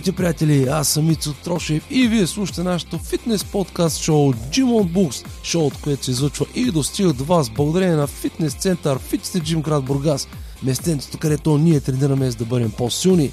Здравейте, приятели! Аз съм Ицо Трошев и вие слушате нашото фитнес подкаст шоу Gym on Books, шоуто, което се излъчва и достига до вас благодарение на фитнес център Fit Gym град Бургас, местенцето, където ние тренираме за да бъдем по-силни.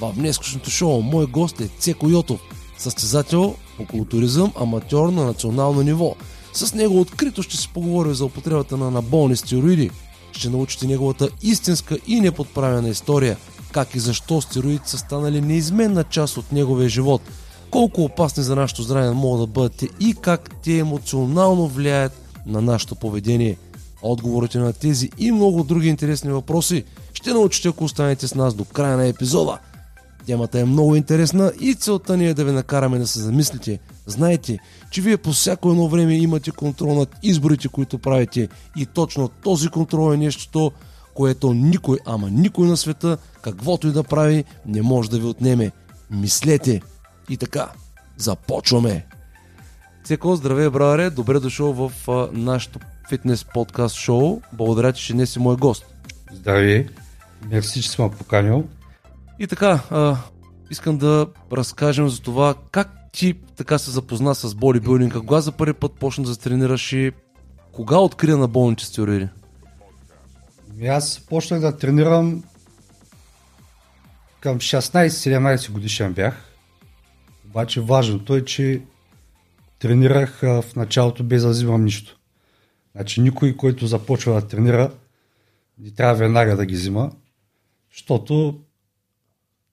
В днескашното шоу мой гост е Цеко Йотов, състезател по културизъм, аматьор на национално ниво. С него открито ще се поговорим за употребата на анаболни стероиди. Ще научите неговата истинска и неподправена история – как и защо стероидите са станали неизменна част от неговия живот, колко опасни за нашето здраве могат да бъдат и как те емоционално влияят на нашето поведение. Отговорите на тези и много други интересни въпроси ще научите, ако останете с нас до края на епизода. Темата е много интересна и целта ни е да ви накараме да се замислите. Знайте, че вие по всяко едно време имате контрол над изборите, които правите и точно този контрол е нещото, което никой, ама никой на света, каквото и да прави, не може да ви отнеме. Мислете. И така, започваме. Цеко, здравей, браре, добре дошъл в а, нашото фитнес подкаст шоу. Благодаря, че днес си мой гост. Здравей, мерси, че съм поканил. И така, а, искам да разкажем за това как ти така се запозна с бодибилдинг, кога за първи път почна да се тренираш и кога открия на болните стероиди? Аз почнах да тренирам към 16-17 годишен бях. Обаче важното е, че тренирах в началото без да взимам нищо. Значи никой, който започва да тренира, не трябва веднага да ги взима, защото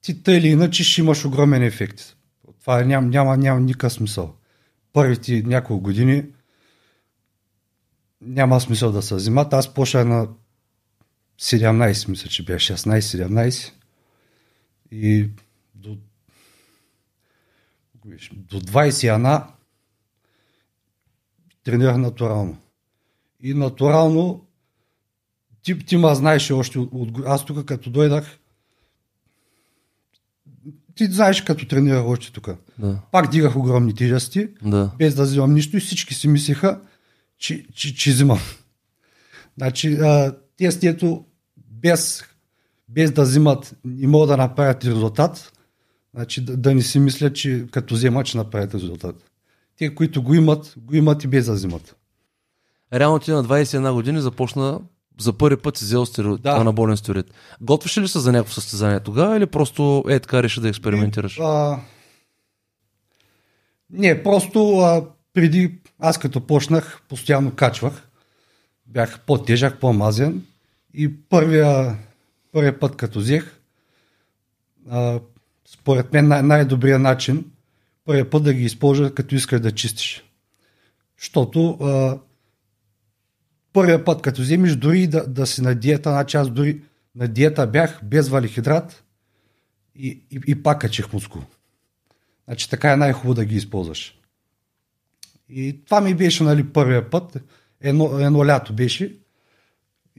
ти тъй или иначе ще имаш огромен ефект. Това няма, няма, няма никакъв смисъл. Първите няколко години няма смисъл да се взимат. Аз почнах на 17, мисля, че бях 16-17 и до, до 20 ана тренирах натурално. И натурално ти, ти ма знаеш още от, аз тук като дойдах ти знаеш като тренирах още тук. Да. Пак дигах огромни тежести, Да. без да взимам нищо и всички си мислеха, че, че, че взимам. Значи, а, тестието без, без да взимат и могат да направят резултат, значи да, да не си мислят, че като вземат, ще направят резултат. Те, които го имат, го имат и без да взимат. Реално ти на 21 години започна за първи път си взел стероид, Да. анаболен стероид. Готвиш ли се за някакво състезание тогава или просто е така реши да експериментираш? А, не, просто а, преди аз като почнах, постоянно качвах. Бях по-тежък, по-мазен. И първия, първия път като взех, според мен най- най-добрият начин, първия път да ги използваш като искаш да чистиш. Защото а, първия път като вземеш, дори да, да си на диета, значи аз дори на диета бях без валихидрат, и, и, и пак качих мускул. Значи така е най-хубаво да ги използваш. И това ми беше нали, първия път. Едно, едно лято беше.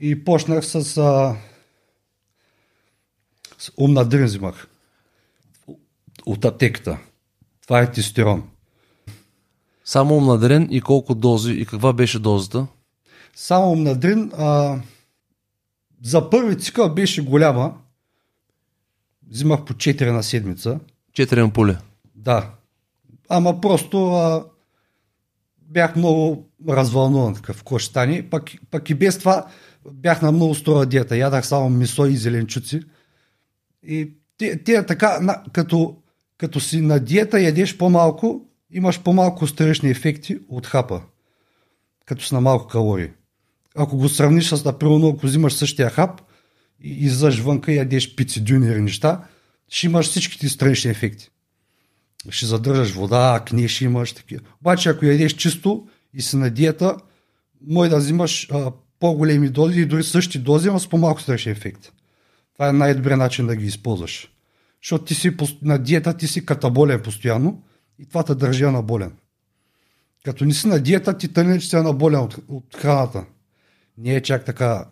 И почнах с, а, с умна дрин взимах. От аптеката. Това е тестирон. Само умнадарен и колко дози и каква беше дозата? Само умнадрин а, за първи цикъл беше голяма. Взимах по 4 на седмица. 4 ампули. Да. Ама просто а, бях много развълнуван такъв, какво ще стане. Пък, и без това бях на много строга диета. Ядах само месо и зеленчуци. И те, те така, на, като, като си на диета ядеш по-малко, имаш по-малко странични ефекти от хапа. Като си на малко калории. Ако го сравниш с, например, ако взимаш същия хап и излъж вънка и ядеш пици, дюни и неща, ще имаш всичките странични ефекти ще задържаш вода, акне ще имаш такива. Обаче ако ядеш чисто и си на диета, може да взимаш а, по-големи дози и дори същи дози, но с по-малко страшен ефект. Това е най-добрият начин да ги използваш. Защото ти си на диета, ти си катаболен постоянно и това те държи анаболен. Като не си на диета, ти тъне, че си анаболен от, от храната. Не е чак така.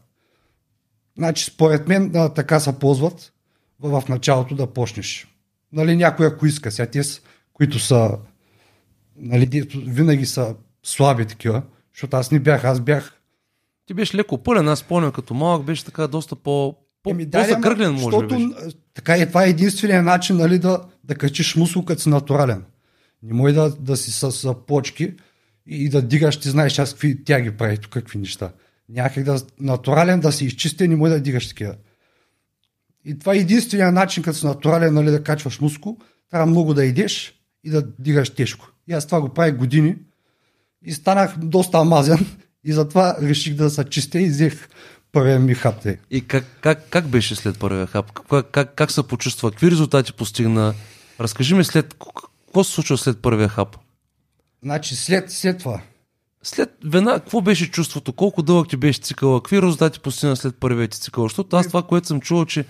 Значи, според мен, а, така се ползват в началото да почнеш. Нали, някой ако иска, сега те, които са, нали, винаги са слаби такива, защото аз не бях, аз бях Ти беше леко пълен, аз спомням като малък, беше така доста по, по, Еми, да, по-закръглен, може би. защото, Беше. а, така е, това е единствения начин нали, да, да качиш мускул, като си натурален. Не може да, да си с, с почки и да дигаш, ти знаеш аз какви тяги прави, тук какви неща. Някак да натурален да си изчистен, не може да дигаш такива. И това е единствения начин, като си натурален, нали, да качваш мускул, трябва много да идеш и да дигаш тежко. И аз това го правих години и станах доста амазен и затова реших да се чистя и взех първия ми хап. Те. И как, как, как беше след първия хап? Как, как, как се почувства? Какви резултати постигна? Разкажи ми след, какво се случва след първия хап? Значи след, след това. След веднага, какво беше чувството? Колко дълъг ти беше цикъл? Какви резултати постигна след първия ти цикъл? Защото аз това, което съм чувал, че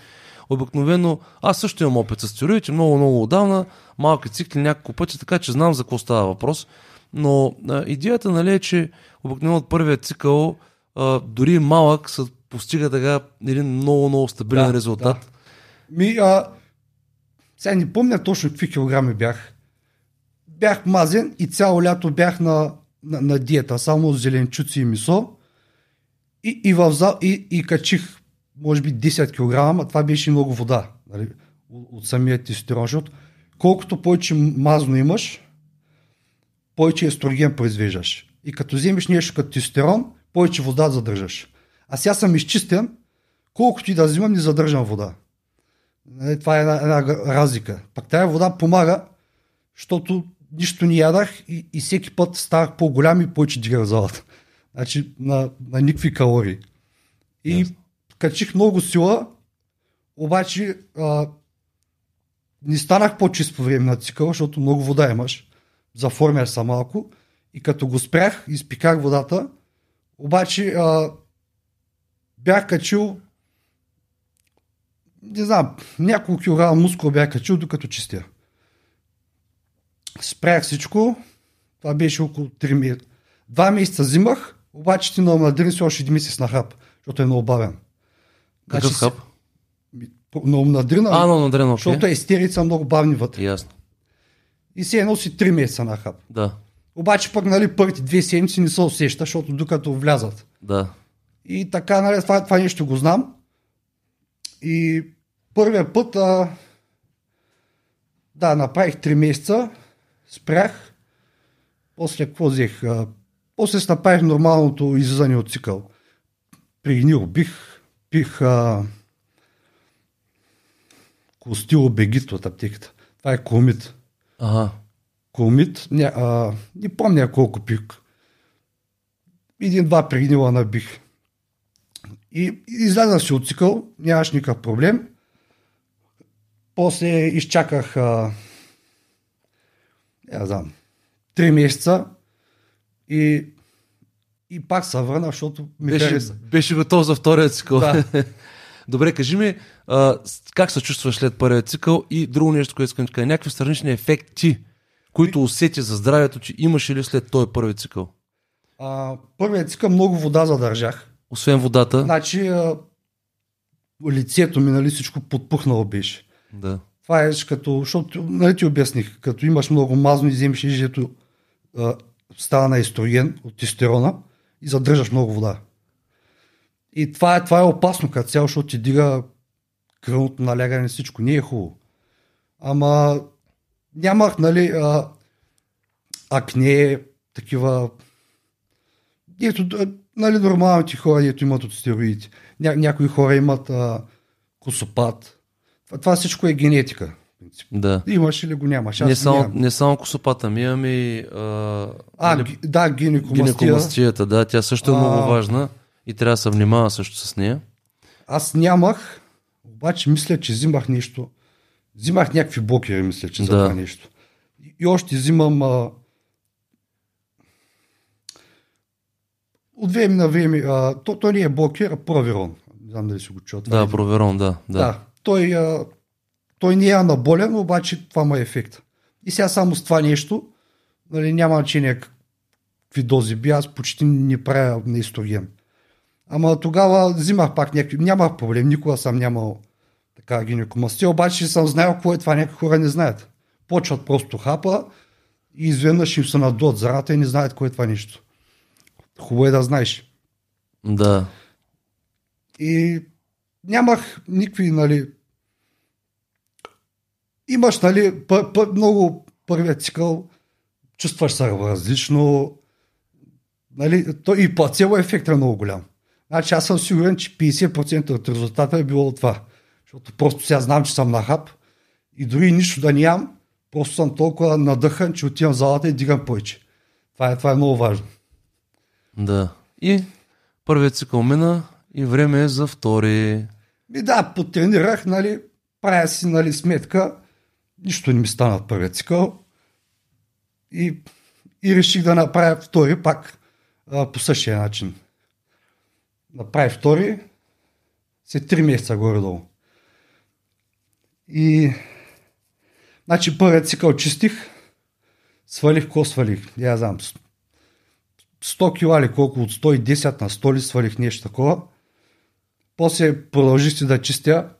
обикновено, аз също имам опит с стероидите, много, много отдавна, малки цикли няколко пъти, така че знам за какво става въпрос. Но а, идеята нали, е, че обикновено от първия цикъл, а, дори малък, се постига така един много, много стабилен Да, резултат. да. Ми, а, сега не помня точно какви килограми бях. Бях мазен и цяло лято бях на, на, на диета, само зеленчуци и месо. И, и, в, зал- и, и качих, може би, 10 кг, а това беше много вода нали, от, самия тестостерон, защото колкото повече мазно имаш, повече естроген произвеждаш. И като вземеш нещо като тестостерон, повече вода задържаш. А сега съм изчистен, колкото и да взимам, не задържам вода. Нали, Това е една, една разлика. Пак тая вода помага, защото нищо не ядах и, и всеки път ставах по-голям и повече дигах залата. Значи на, на никакви калории. И Ясно. Качих много сила, обаче а, не станах по-чист по време на цикъла, защото много вода имаш. Заформяш се малко. И като го спрях, изпиках водата, обаче а, бях качил не знам, няколко килограма мускул бях качил, докато чистя. Спрях всичко, това беше около 3 месеца. Два месеца взимах, обаче ти на младрин си още един месец на хап, защото е много бавен. Какъв Значи, хап? На умнадрина, А, но надрено, окей. защото естерите са много бавни вътре. Ясно. И си едно си 3 месеца на хап. Да, Обаче пък нали, първите две седмици не се усеща, защото докато влязат. да. И така, нали, това, това нещо го знам. И първия път, а, да, направих 3 месеца, спрях, после какво взех? А, после направих нормалното излизане от цикъл. Пригнил бих, пих а, костило бегит от аптеката. Това е комит. Ага. Комит, не, а, не помня колко пих. Един-два пригнила набих. И излязах си от цикъл, нямаш никакъв проблем. После изчаках, а, не знам, 3 месеца и, и пак се върна, защото ми Беше, хареса. беше готов за втория цикъл. Да. Добре, кажи ми, а, как се чувстваш след първия цикъл и друго нещо, което искам да кажа. Някакви странични ефекти, които усети за здравето, че имаше ли след този първи цикъл? А, първият цикъл много вода задържах. Освен водата. Значи а, лицето ми, нали, всичко подпухнало беше. Да. Това е като, защото, нали ти обясних, като имаш много мазно и вземеш ежето а, става на естроген от тестерона и задържаш много вода. И това е, това е опасно като цяло, защото ти дига кръвното налягане, всичко. Не е хубаво. Ама нямах, нали, а, акне, такива ето, нали, нормалните хора, ето имат от стероиди. Ня, някои хора имат а, косопат. Това, това всичко е генетика. Принцип. Да. Имаш или го нямаш. Аз Не само, нямам. не само косопата, ми имаме и а, А, нали, ги- да, гинекомастия. гинекомастията, да, тя също е А. много важна и трябва да се внимава също с нея. Аз нямах, обаче мисля, че взимах нещо. Взимах някакви блокери, мисля, че за Да. това нещо. И, още взимам а, от време на време, а, то, той не е блокер, а проверон. Не знам дали си го това Да, проверон, да. Да. да. да. Той, а, той не е анаболен, обаче това му е ефект. И сега само с това нещо, нали, няма значение какви дози би, аз почти не правя на естроген. Ама тогава взимах пак някакви, нямах проблем, никога съм нямал така гинекомастия, обаче съм знаел какво е това, някои хора не знаят. Почват просто хапа и изведнъж им се надуват зарата и не знаят кое е това нещо. Хубаво е да знаеш. Да. И нямах никакви, нали... имаш, нали, пър, пър, много първият цикъл, чувстваш се различно, нали, то и плацебо ефект е много голям. Значи аз съм сигурен, че 50% от резултата е било това. Защото просто сега знам, че съм на хап и дори нищо да нямам, просто съм толкова надъхан, че отивам в залата и дигам повече. Това е, това е много важно. Да. И първият цикъл мина и време е за втори. И да, потренирах, нали, правя си нали, сметка, нищо не ми стана от първият цикъл и, и реших да направя втори пак а, по същия начин. Направи втори, след 3 месеца горе-долу. И значи първият цикъл чистих, свалих, ко свалих, я знам, 100 кила ли колко от 110 на 100 ли свалих нещо такова. После продължих си да чистя.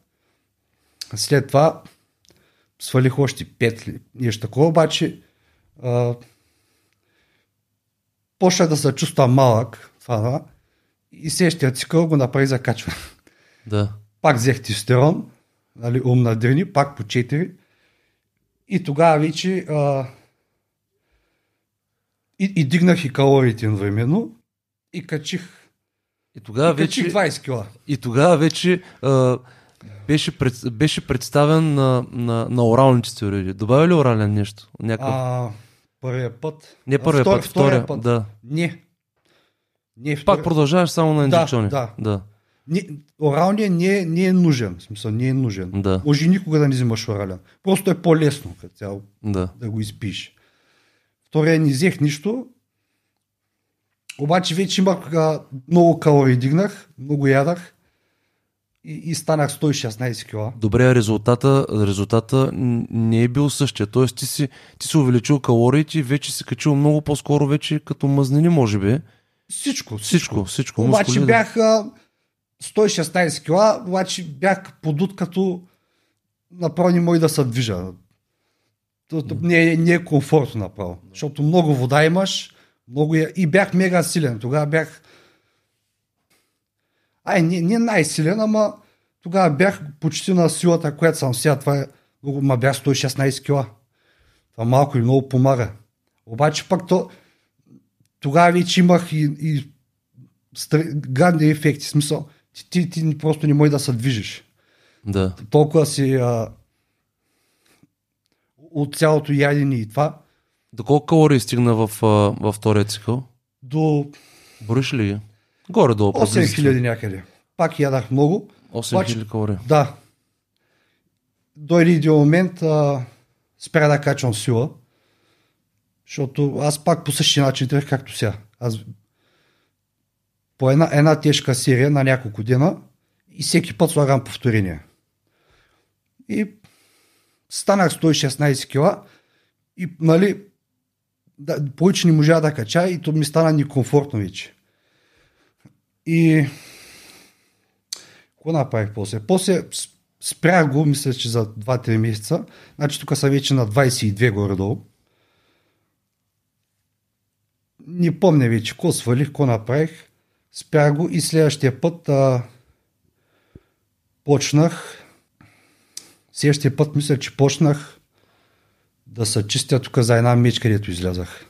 След това свалих още 5 ли, нещо такова, обаче а, почнах да се чувствам малък, това, и следващия цикъл го направи за качване. Да. Пак взех тестостерон, нали, ум на дрени, пак по 4. И тогава вече а, и, и дигнах и калориите едновременно и качих, И тогава и вече, 20 кила. и тогава вече а, беше, пред, беше представен на, на, на оралните стероиди. Добавя ли орален нещо? Някакъв... А, първия път. Не първия а, втор- път, втория, втория път. да. Не. Не, втори... Пак продължаваш само на Да, инжекциони. да. да. не, оралният не, е- не е нужен. В смисъл, не е нужен. Да. Може никога да не взимаш орален. Просто е по-лесно като цяло да. да го изпиш. Втория не взех нищо. Обаче вече имах а, много калории дигнах, много ядах и, и станах 116 кила. Добре, резултата, резултата не е бил същия. Тоест ти си, ти си увеличил калориите и вече си качил много по-скоро вече като мазнини, може би. Всичко, Всичко, всичко. Обаче мускули, да. бях а, 116 кила, обаче бях подут като направо не мога да се движа. Не, е- не е комфортно направо, защото много вода имаш, много я... и бях мега силен. Тогава бях Ай, не, не най-силен, ама тогава бях почти на силата, която съм сега. Това е ма бях 116 кила. Това малко и много помага. Обаче пък то, тогава вече имах и, и стр- гадни ефекти. Смисъл, ти, ти, ти просто не можеш да се движиш. Да. Толкова си а, от цялото ядене и това До колко калории стигна в, във втория цикъл? до Бориш ли ги? Горе-долу. 8000 някъде. Пак ядах много. 8000 калории. Да. Дойде един момент, а, спря да качвам сила, защото аз пак по същия начин тръх както сега. Аз по една, една тежка серия на няколко дена и всеки път слагам повторение. И станах 116 кила и нали, да, повече не можа да кача и то ми стана некомфортно вече. И какво направих после? После спрях го, мисля, че за 2-3 месеца. Значи тук са вече на 22 горе-долу. Не помня вече какво свалих, какво направих. Спрях го и следващия път а, почнах. Следващия път мисля, че почнах да се чистя тук за една меч, където излязах.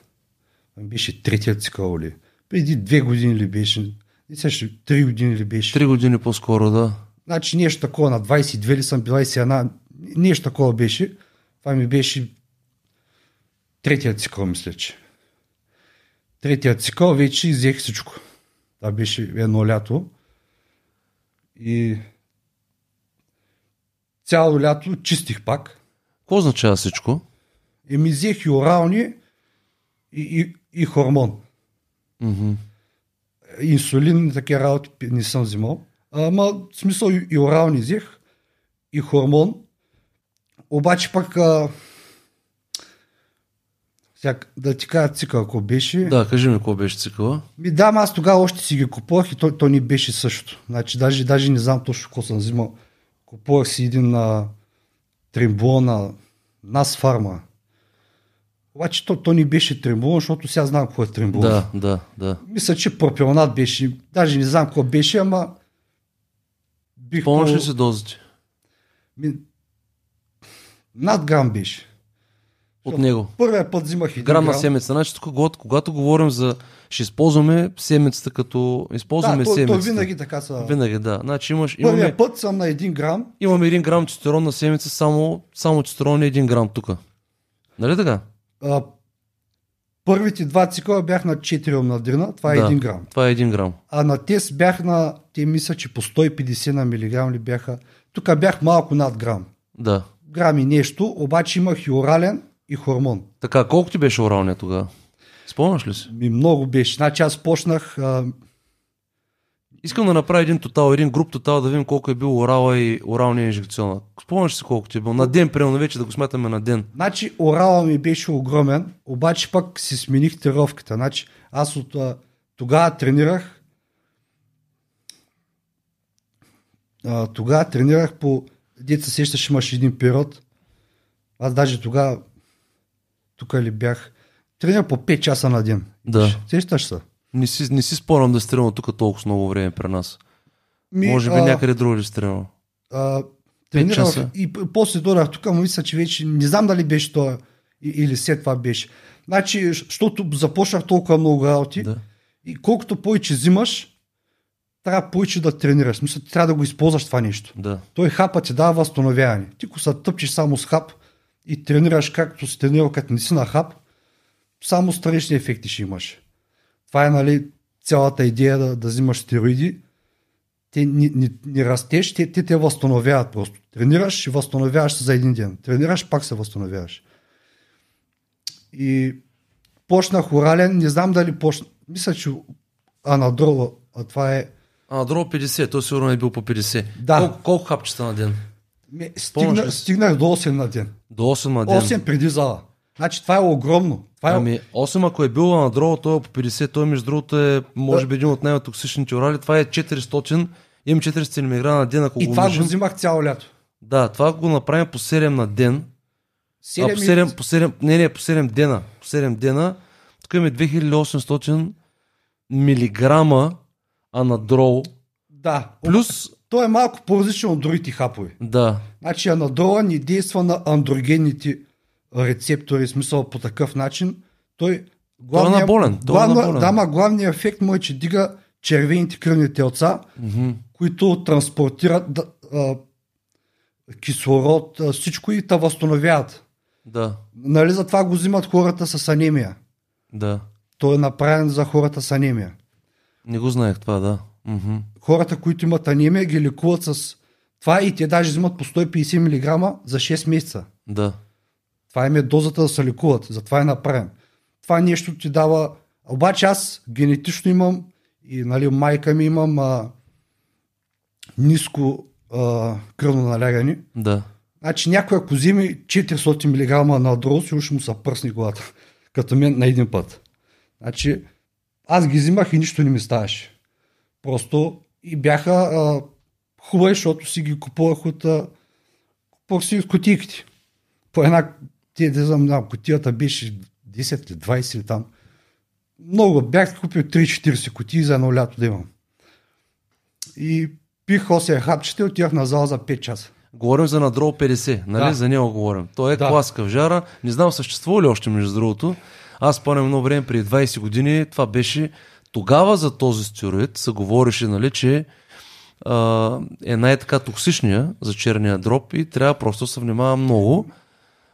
Беше третият цикъл ли. Преди две години ли беше? Не също, три години ли беше? Три години по-скоро, да. Значи нещо такова, на 22 ли съм, 21, нещо такова беше. Това ми беше третият цикъл, мисля, че. Третият цикъл вече взех всичко. Това беше едно лято. И цяло лято чистих пак. Какво означава всичко? И ми взех и орални, и, и, и хормон. Мгм. Инсулин, такива работи не съм взимал. Ама, в смисъл и, и орални взех, и хормон. Обаче пък, а, сега, да ти кажа цикъл, ако беше. Да, кажи ми какво беше цикъла. Ми да, ама аз тогава още си ги купувах и то, то ни беше също. Значи, даже, даже не знам точно какво съм взимал. Купувах си един на тримбулон на Нас Фарма. Обаче то, то ни беше тримбулон, защото сега знам какво е тримбулон. Да, да, да. Мисля, че пропионат беше. Даже не знам какво беше, ама... Бих Помниш ли си дозите? Ми... Над грам беше. от него. Първия път взимах един Грам на седмица. Значи, тук, когато, когато говорим за... Ще използваме седмицата като... Използваме Да, то, то винаги така са. Винаги, да. Значи имаш, имаме, Първия път съм на един грам. имаме един грам тестостерон на седмица, само, само тестостерон е един грам тук. Нали така? А, първите два цикъла бях на 4 омнадрина, това е да. 1 грам. Това е един грам. А на тест бях на, те мисля, че по 150 на милиграм ли бяха. Тук бях малко над грам. Да. Грам и нещо, обаче имах и орален и хормон. Така, колко ти беше оралния тогава? Спомняш ли си? Ми много беше. Значи аз почнах, а, Искам да направя един тотал, един груп тотал, да видим колко е бил орала и оралния инжекциона. Спомняш си колко ти е бил? На ден, примерно вече да го смятаме на ден. значи орала ми беше огромен, обаче пък си смених тренировката. Значи аз от тогава тренирах тогава тренирах по деца сещаш имаше един период. Аз даже тогава тук ли бях тренирах по 5 часа на ден. Да. Сещаш се? Не си, не си спомням да стрелна тук толкова много време при нас. Ми, Може би а, някъде друго ли стрелна. а, часа. тренирах и после додах тук, но мисля, че вече не знам дали беше то и- или след това беше. Значи, защото започнах толкова много работи Да. и колкото повече взимаш, трябва повече да тренираш. Мисля, ти трябва да го използваш това нещо. Да. Той хапа ти дава възстановяване. Ти ако се тъпчеш само с хап и тренираш както си тренирал, като не си на хап, само странични ефекти ще имаш. Това е нали, цялата идея да, да взимаш стероиди. Те не, не, не растеш, те, те те възстановяват просто. Тренираш и възстановяваш се за един ден. Тренираш, пак се възстановяваш. И почнах орален, не знам дали почна. Мисля, че анадрола, а това е А на друго 50, той сигурно е бил по 50. Да. Колко, колко хапчета на ден? Спомняш стигна, стигнах до 8 на ден. До 8 на ден. 8 преди зала. Значи това е огромно. Е... Ами 8 ако е било на дрова, той е по 50, той между другото е може би един от най-токсичните орали. Това е 400, имам 400 мг на ден, ако и го това го умножим. взимах цяло лято. Да, това го направим по 7 на ден. А, 7 по 7, по 7, не, не, по 7 дена. По 7 дена. Тук имаме 2800 милиграма анадрол. Да. Плюс, Той е малко по-различен от другите хапове. да, Значи анадрола не действа на андрогенните рецептори, смисъл по такъв начин. Той, главният- наболен, той е главна- наболен. Да, ма главният ефект му е, че дига червените кръвни телца, мгм, които транспортират да, а, кислород, а, всичко и те възстановяват. да, Нали затова го взимат хората с анемия. да. Той е направен за хората с анемия. Не го знаех това, да. Мгм. Хората, които имат анемия, ги лекуват с това и те даже взимат по 150 мг за 6 месеца. Да. Това им е дозата да се лекуват. Затова е направен. Това нещо ти дава... Обаче аз генетично имам и нали, майка ми имам а, ниско а, кръвно налягане. Да. Значи някой ако вземе 400 мг на дрол, сигурно ще му се пръсне главата. Като мен на един път. Значи аз ги взимах и нищо не ми ставаше. Просто и бяха а, хубави, защото си ги купувах от, а, купувах си от кутийките. По една, те, не знам, знам, кутията беше 10 или 20 или там. Много, бях купил 3-40 кутии за едно лято да имам. И пих 8 хапчета и отивах на зала за 5 часа. Говорим за надрол 50, нали? Да. За него говорим. Той е Да. класка в жара. Не знам съществува ли още между другото. Аз спомням едно време преди 20 години, това беше тогава за този стероид се говореше, нали, че а, е най-така токсичния за черния дроб и трябва просто да се внимава много.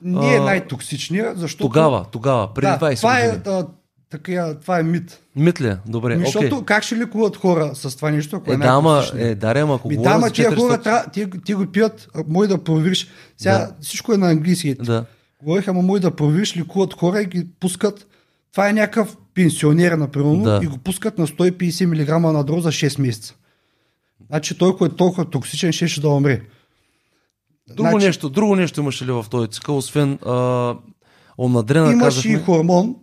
Не е А, най-токсичния, защото... Тогава, тогава, преди да, 20 това е, а, така, това е мит. Мит ли? е? Добре, Ми, окей. Защото как ще лекуват хора с това нещо, ако е, Е, да, ама, е, ама ако Ми, да, ама тия 400... хора, ти, ти го пият, може да провериш. Сега Да. всичко е на английски. Да. Говорих, ама може да провериш, лекуват хора и ги пускат. Това е някакъв пенсионер, например, Да. и го пускат на 150 мг на дроза за 6 месеца. Значи той, който е толкова токсичен, ще, ще да умре. Друго, Значи- нещо, друго нещо имаше ли в този цикъл, освен а, омнадрена, Имаш казахме? и хормон,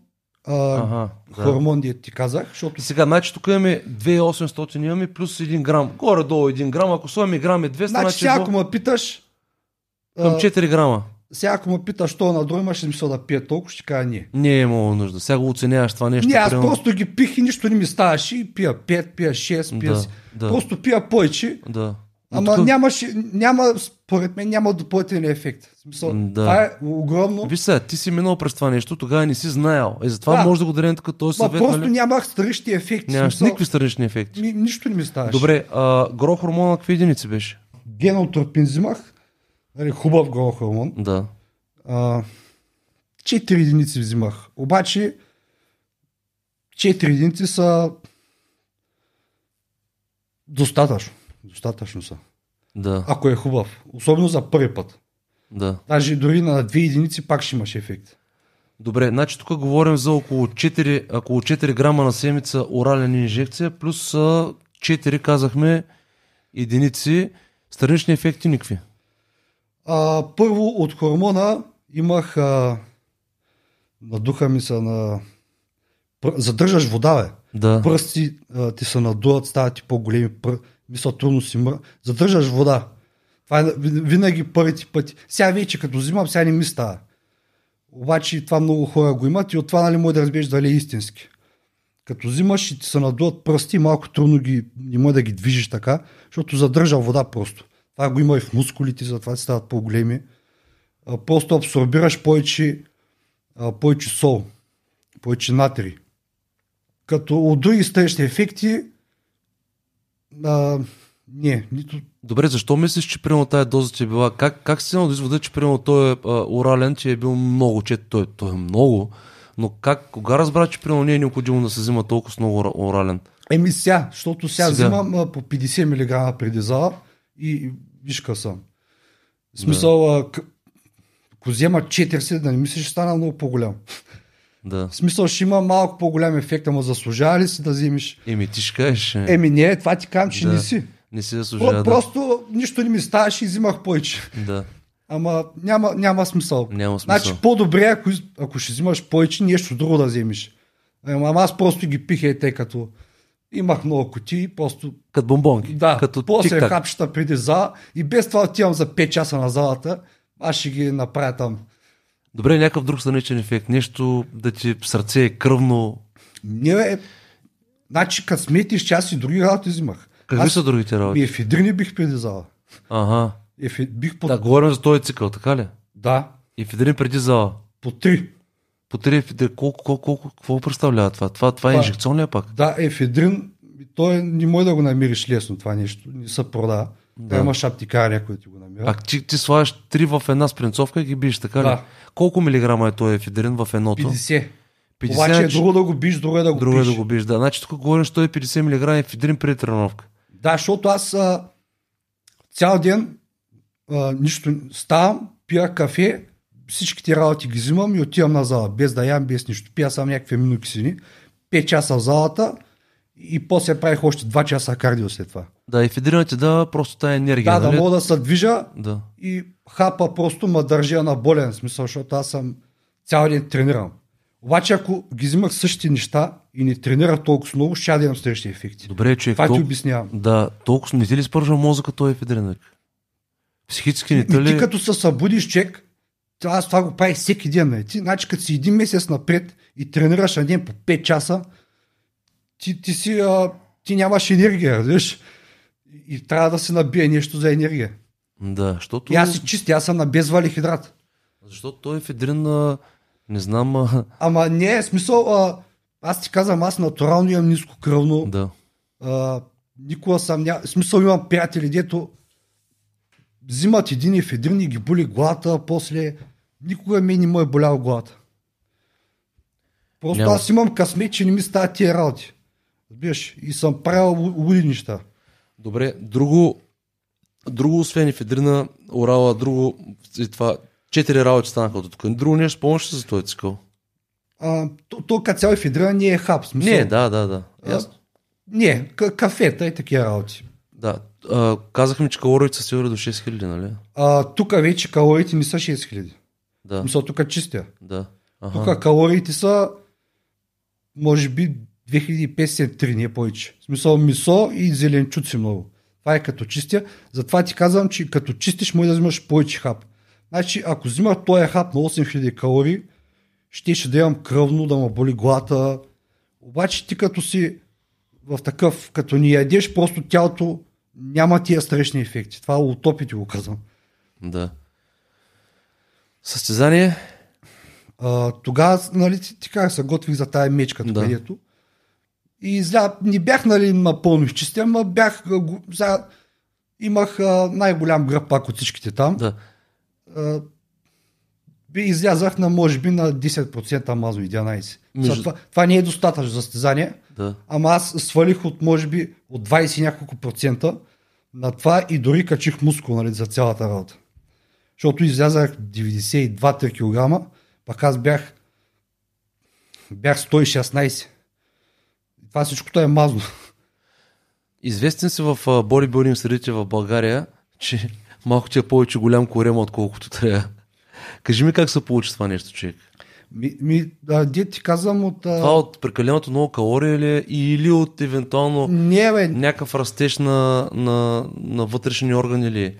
а, Ага, да. хормон, дет ти казах, защото сега, значи тук имаме 2800 имаме плюс 1 грам. Горе-долу 1 грам. Ако слагаме грам е 200, Значи, значи, сега до- ако ме питаш, към а, 4 грама. сега ако ме питаш, що на друг имаш ли смисъл да пие толкова, ще кажа не. Не е имало нужда. Сега го оценяваш това нещо. Не, аз примерно. просто ги пих и нищо не ми ставаше и пия 5, пия 6, пия Да, си. да. Просто пия повече, Да. Ама тук- нямаше, няма, според мен няма допълнителен ефект. В Смисъл, да. Това е огромно. Виж сега, ти си минал през това нещо, тогава не си знаел. И затова Да. може да го дадем тук този съвет. просто нали? нямах старищи ефекти. Нямаш Смисъл, никакви странични ефекти. ми, нищо не ми ставаше. Добре, а, грох хормона какви единици беше? Генотропин взимах. Нали, хубав гол хормон. Да. А, 4 единици взимах. Обаче 4 единици са достатъчно. Достатъчно са. Да, Ако е хубав. Особено за първи път. да. Даже дори на 2 единици пак ще имаш ефект. Добре, значи тук говорим за около 4, около 4 грама на седмица орален инжекция, плюс а, 4, казахме, единици. Странични ефекти никакви. А, първо от хормона имах а, надуха ми се на... Задържаш вода, бе. Да. Пръсти а, ти се надуват, стават ти по-големи, пр... мисля трудно си мър... Задържаш вода. Това е ви- винаги първите пъти. Сега вече като взимам, сега не ми става. Обаче това много хора го имат и от това нали може да разбереш дали е истински. Като взимаш и ти се надуват пръсти, малко трудно ги, не може да ги движиш така, защото задържа вода просто. Това го има и в мускулите, затова ти стават по-големи. Просто абсорбираш повече, повече сол, повече натрий. Като от други странични ефекти, а, не, нито Добре, защо мислиш, че примерно тая доза ти е била? Как, как си до извода, че примерно той е а, орален, че е бил много, че той, той е много, но как, кога разбра, че примерно не е необходимо да се взима толкова с много ора- орален? Еми сега, защото сега, Сега. взимам а, по 50 мг преди зала и, и виж къв съм. В смисъл, ако взема 40, да не мислиш, ще стана много по-голям. Да. В смисъл, ще има малко по-голям ефект, ама заслужава ли си да вземеш? Еми, ти ще кажеш. е, Еми не, това ти казвам, че Да. не си. Не си Про, заслужава. да. просто нищо не ми ставаше и взимах повече. Да. Ама няма, няма смисъл. Няма смисъл. Значи по-добре, ако, ако ще взимаш повече, нещо друго да вземеш. Ама аз просто ги пих е, тъй като имах много кутии, просто Като бомбонки. Да, като после тик-так. хапчета преди за и без това отивам за 5 часа на залата, аз ще ги направя там. Добре, някакъв друг страничен ефект. Нещо да ти сърце е кръвно. Не е, значи като сметиш, аз и други работи взимах. Какви аз са другите работи? Ми ефедрини бих преди зала. Ага. Ефе, бих по, Да, да. говорим за този цикъл, така ли? да, И федрин преди зала. по 3. По три ефедрин, колко, колко, колко, какво представлява това? Това, това е инжекционен ли е пак? Да, ефедрин, той не може да го намериш лесно това нещо, не се продава. Да. Да. Имаш аптикария, които ти го намира. А ти, ти слагаш три в една спринцовка и ги биеш, така ли? Да. Колко милиграма е този ефедрин в едното? 50. 50, Обаче е друго да го биш, друго е да го Друго е пиш. да го биеш, да. Значи тук говорим, че той е 50 мг ефедрин преди тренировка. Да, защото аз а, цял ден а, нищо ставам, пия кафе, всичките работи ги взимам и отивам на зала, без да ям, без нищо. Пия само някакви аминокисини, 5 часа в залата и после правих още 2 часа кардио след това. Да, ефедринът ти дава просто тая енергия, Да, нали? да мога да се движа Да. и хапа просто ме държа на болен смисъл, защото аз съм цял ден тренирам. Обаче ако ги взимах същите неща и не тренирах толкова много, ще да имам следващи ефекти. Добре, човек. Това ти толкова- обяснявам. Да, толкова не ти ли спържа мозъка този ефедрин? бе? Психически не те ли? ти като се събудиш това- аз това го правих всеки ден. Не. Ти, значи, като си един месец напред и тренираш на ден по 5 часа, ти, ти, си, а, ти нямаш енергия? И, и трябва да се набие нещо за енергия. Да, защото... И аз си чисти, аз съм на без валихидрат. Защото той ефедрин, а, не знам, а, Ама не е смисъл, а, аз ти казвам, аз натурално имам ниско кръвно. да. А, никога съм, ня... смисъл имам приятели, дето взимат един ефедрин и ги боли главата, после никога ми не му е болял главата. Просто Няма. аз имам късмет, че не ми стават тия работи. Разбираш? И съм правил лу- луди неща. Добре, друго, друго освен ефедрина, орала, друго, и това, четири работи станаха от тук. Друго нещо, спомняш за този цикъл? А, то, то като цял ефедрина не е хап. в Смисъл, Не, да, да, да. Ясно. Не, к- кафета и такива работи. Да. А, казахме, че калориите са сигурни до 6000, нали? А, тук вече калориите не са 6000. Да, Мисля, тук чистя. да. Ага. Тук калориите са, може би, 2503, не повече. В смисъл месо и зеленчуци много. Това е като чистя. Затова ти казвам, че като чистиш, може да взимаш повече хап. Значи, ако взимах този хап на 8000 калории, ще ще да имам кръвно, да ме боли главата. Обаче ти като си в такъв, като ни ядеш, просто тялото няма тия странични ефекти. Това от опити го казвам. Да. Състезание? А, тогава, нали, ти, ти как се готвих за тая мечка, Да. да. И изля, не бях нали, напълно изчистен, но бях, а, го- за, имах най-голям гръб пак от всичките там. Да. А, би излязах на може би на 10%, ама аз 11%. Между-. Това, това не е достатъчно за състезание, Да. ама аз свалих от може би от 20 и няколко процента на това и дори качих мускул нали, за цялата работа. Защото излязах 92 кг, пък аз бях бях 116. Това всичкото е мазно. Известен си в бодибилдинг средите в България, че малко ти е повече голям корема, отколкото трябва. Кажи ми как се получи това нещо, човек? Ми, ми а, де ти казвам от... А... Това от прекаленото много калории ли е или от евентуално Не, бе, някакъв растеж на, на, на вътрешни органи ли е?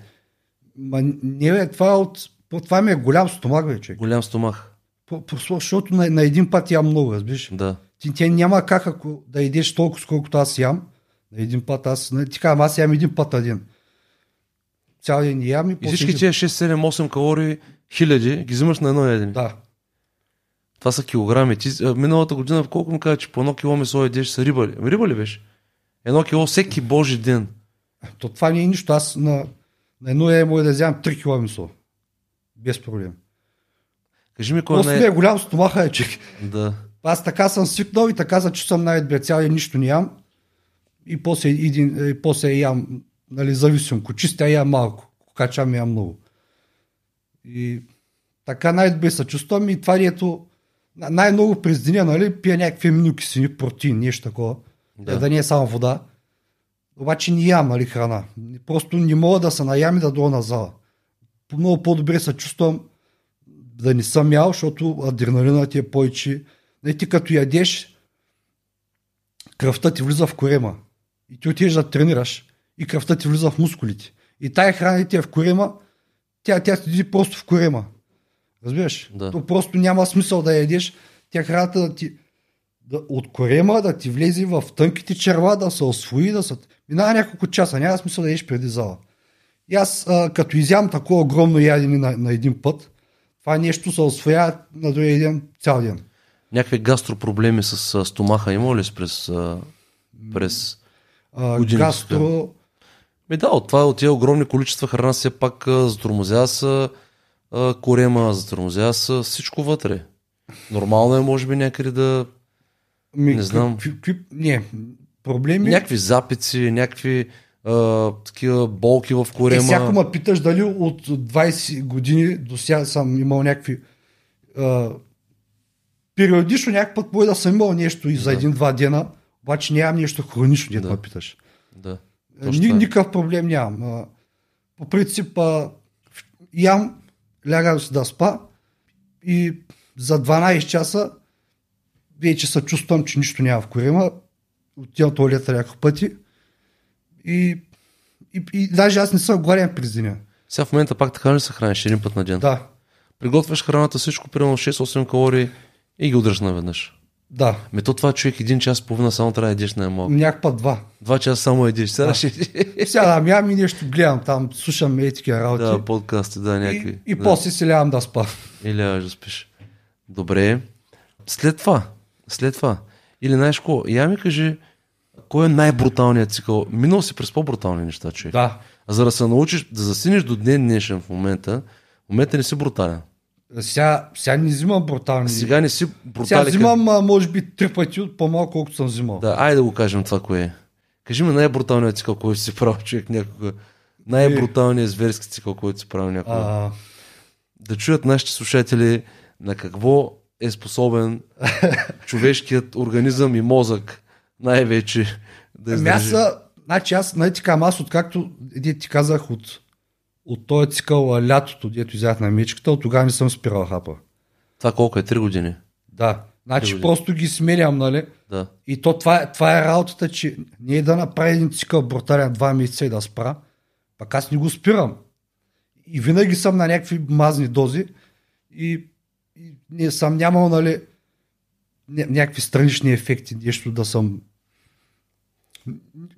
ма, не, бе, това, е от, това ми е голям стомах, бе, човек. Голям стомах. По- по- Защото на, на един път ям много, разбираш. Да. Ти, ти няма как ако да идеш толкова, сколкото аз ям. На един път аз, нали, ти казвам, аз ям един път ден. Цял ден ям и, И всички един- тия 6, 7, 8 калории, хиляди, ги взимаш на едно ядене. Да. Това са килограми. Ти, миналата година колко ми каза, че по едно кило месо едеш са риба ли? Ами Риба ли беше? Едно кило всеки божи ден. То това не е нищо. Аз на, на едно е мога да вземам 3 кг месо. Без проблем. Кажи ми кой е най... е голям стомаха, е, човек. Да. Аз така съм свикнал и така се чувствам най-добре. Цял ден нищо ям. И после, един, и после ям, нали, зависим. Ко чистя ям малко, ко качам ям много. И така най-добре се чувствам и това ето на- най-много през деня, нали, пия някакви аминокисини, протеин, нещо такова. Да. Да. да не е само вода. Обаче не ям, нали, храна. Просто не мога да се наям и да дойда на зала. Много по-добре се чувствам да не съм ял, защото адреналинът ти е повече. Не, ти като ядеш, кръвта ти влиза в корема. И ти отиваш да тренираш. И кръвта ти влиза в мускулите. И тая храна ти е в корема, тя, тя седи просто в корема. Разбираш? Да. То просто няма смисъл да ядеш тя храната да ти да, от корема да ти влезе в тънките черва, да се освои, да се... Минава няколко часа, няма смисъл да ядеш преди зала. И аз, а, като изям такова огромно ядене на, на един път, това нещо се освоява на другия ден цял ден. Някакви гастропроблеми с стомаха има ли през, през... А, Години гастро... Ми да, от това, от тия огромни количества храна все пак затормозява се а, корема, затормозява се всичко вътре. Нормално е, може би, някъде да... Ми, Не знам. Какви, какви, не, проблеми... Някакви запици, някакви а, такива болки в Е, корема. всяко ме питаш дали от 20 години до сега съм имал някакви... А, периодично някакъв път може да съм имал нещо и за Да. един-два дена, обаче нямам нещо хронично, дето Да. ме питаш. Да. Ни, е. никакъв проблем нямам. По принцип, ям, лягам си да спа и за 12 часа вече се чувствам, че нищо няма в корема. Отивам туалета няколко пъти и, и, и даже аз не съм гладен през деня. Сега в момента пак така ли се храниш един път на ден? Да, Приготвяш храната всичко, примерно 6-8 калории и ги удръж наведнъж. да. Ме то това човек един час половина само трябва да едеш най-малко. Някакъв път два. Два часа само едеш. Сега Да. ще Сядам, ям и нещо гледам там, слушам етики работи. Да, подкасти, да, някакви. и, и да. после си лягам да спа. И лягаш да спиш. Добре. След това, след това. Или знаеш какво, я ми кажи, кой е най-бруталният цикъл? Минал си през по-брутални неща, човек. Да. А за да се научиш, да засинеш до ден днешен в момента, в момента не си брутален. Сега, сега не взимам брутални. Сега не си Сега брутален. взимам, а, може би, три пъти от по-малко, колкото съм взимал. Да, айде да го кажем това кое е. Кажи ми най-бруталният цикъл, който си правил човек някога. Най-бруталният зверски цикъл, който си правил някога. А, Да чуят нашите слушатели на какво е способен човешкият организъм и мозък най-вече да ами аз, издържи. а, значи аз, нали ти казвам, аз откакто, ти казах, от, от този цикъл а, лятото, дето изях на мечката, от тогава не съм спирал хапа. Това колко е? Три години? Да. Значи Три просто ги сменям, нали? Да. И то това, е- това е работата, че не е да направя един цикъл брутален два месеца и да спра, пък аз не го спирам. И винаги съм на някакви мазни дози и, и не съм нямал, нали, ня- някакви странични ефекти, нещо да съм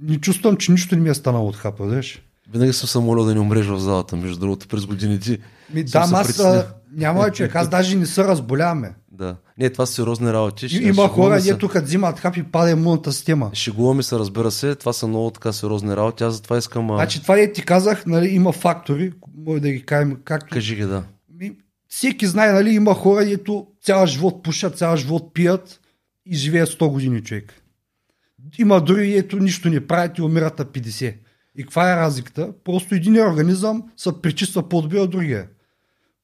не чувствам, че нищо не ми е станало от хапа, знаеш. Винаги съм се молил да не умреш в залата, между другото, през годините. Ми, да, аз няма човек, аз даже не се разболяваме. Да. Не, това са сериозни работи. Ще- има хора, дето като взимат хап и пада имунната система. Шегуваме се, разбира се. Това са много така сериозни работи. Аз затова искам. А... Значи това е ти казах, нали, има фактори, може да ги кажем както Кажи ги, да. Ми, всеки знае, нали, има хора, дето цял живот пушат, цял живот пият и живеят 100 години човек. Има други, ето нищо не правят и умират на 50. И каква е разликата? Просто един организъм се причиства по-добре от другия.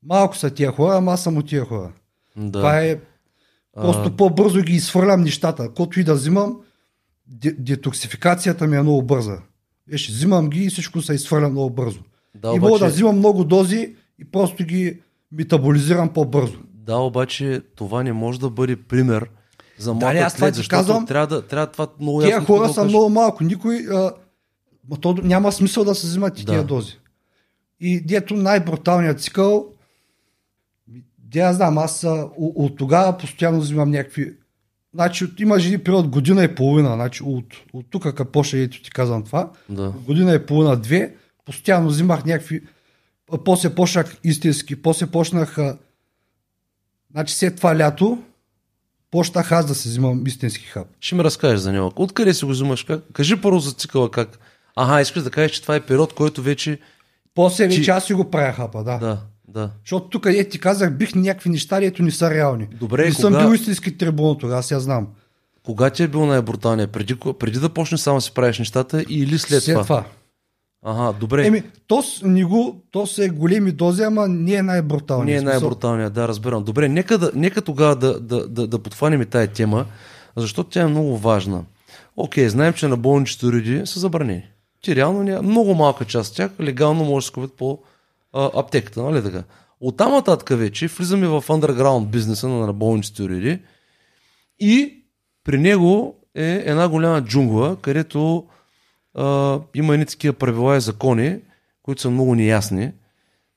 Малко са тия хора, ама аз съм от тия хора. да. Това е просто по-бързо ги изхвърлям нещата. Който и да взимам, де- детоксификацията ми е много бърза. Виж, взимам ги и всичко се изхвърля много бързо. Да, и мога обаче- да взимам много дози и просто ги метаболизирам по-бързо. Да, обаче това не може да бъде пример за Да, малък не, аз това защото казвам. трябва да, трябва това много Тия хора да са много малко. Никой. А, то няма смисъл да се взимат и Да. тия дози. И дето най-бруталният цикъл. Де аз знам, аз от тогава постоянно взимам някакви. Значи имаш един период година и половина. Значи от, от тук, като почна, ето ти казвам това, Да. година и половина, две, постоянно взимах някакви. После почнах истински, после почнах. Значи след това лято, почнах аз да се взимам истински хап. Ще ми разкажеш за него. Откъде си го взимаш? Как? Кажи първо за цикъла как. Ага, искаш да кажеш, че това е период, който вече... После вече Ти- аз си го правя хапа, да. Да, да. Защото тук е ти казах, бих някакви неща, ето не са реални. Добре, не и съм кога- бил истински трибун тогава, я знам. Кога ти е бил най-бруталният? Преди, преди да почнеш само си правиш нещата или след, След това. Ага, добре. Еми, то, не го, то са е големи дози, ама не е най-бруталният. Не е най-бруталният, да, разбирам. Добре, нека, да, нека тогава да, да, да, да подхванем и тая тема, защото тя е много важна. Окей, знаем, че на болничните уреди са забранени. Ти реално няма, много малка част от тях легално може да се купят по а, аптеката, нали така? От там нататък вече влизаме в underground бизнеса на, болничните уреди и при него е една голяма джунгла, където а, има едни такива правила и закони, които са много неясни.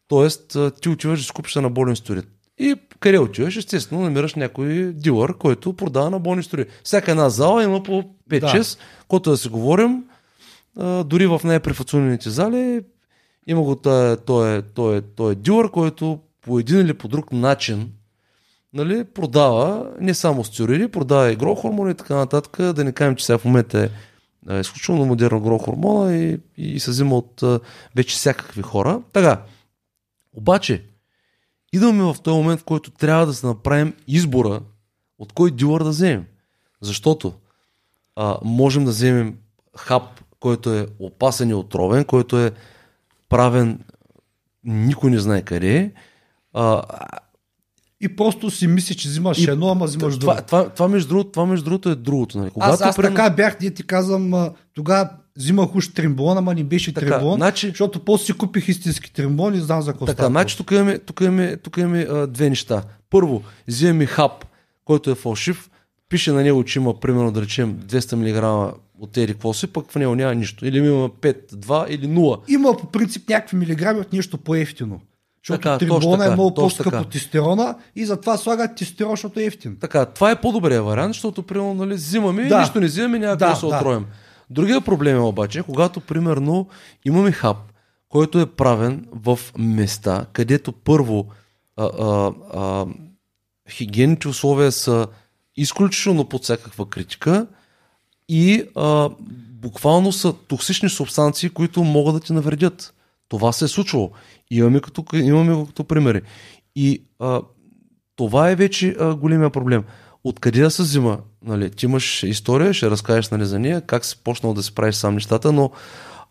Тоест, ти отиваш да си купиш на болен сторит. И къде отиваш? Естествено, намираш някой дилър, който продава на болни стори. Всяка една зала има по 5-6, който да си говорим. Дори в най-префационените зали има го той, той, е, той, е, той е дилър, който по един или по друг начин нали, продава не само стюриди, продава и грохормони и така нататък. Да не кажем, че сега в момента е изключително модерно грохормона и, и се взима от вече всякакви хора. Така, обаче, идваме в този момент, в който трябва да се направим избора от кой дилър да вземем. Защото а, можем да вземем хап, който е опасен и отровен, който е правен никой не знае къде. А, И просто си мисли, че взимаш И едно, ама взимаш това, друго. това, това, между другото, това между другото е другото. Нали? Когато Аз, аз примерно- така бях, ние ти казвам, тогава взимах уж тримбон, ама не беше Така, тримбон, значи- защото после си купих истински тримбон и знам за какво Така, значи тук имаме, тук имаме, тук имаме а, две неща. Първо, взимаме хап, който е фалшив, пише на него, че има примерно да речем 200 мг от еди какво си, пък в него няма нищо. Или има 5, 2 или 0. Има по принцип някакви милиграми от нещо по-ефтино. Защото Така, тримбона точно е много по-скъп от тестостерона и затова слагат тестостерон, защото е ефтин. Така, това е по-добрият вариант, защото примерно нали, взимаме, Да. да. нищо не взимаме, няма Да, да, да се да. отроим. Другия проблем е обаче, когато примерно имаме хаб, който е правен в места, където първо а, а, а, хигиените условия са изключително под всякаква критика и а, буквално са токсични субстанции, които могат да ти навредят. Това се е случвало. Имаме като, имаме като примери. И а, това е вече а, големия проблем. Откъде да се взима? Нали, ти имаш история, ще разкажеш нали, за нея, как си почнал да си правиш сам нещата, но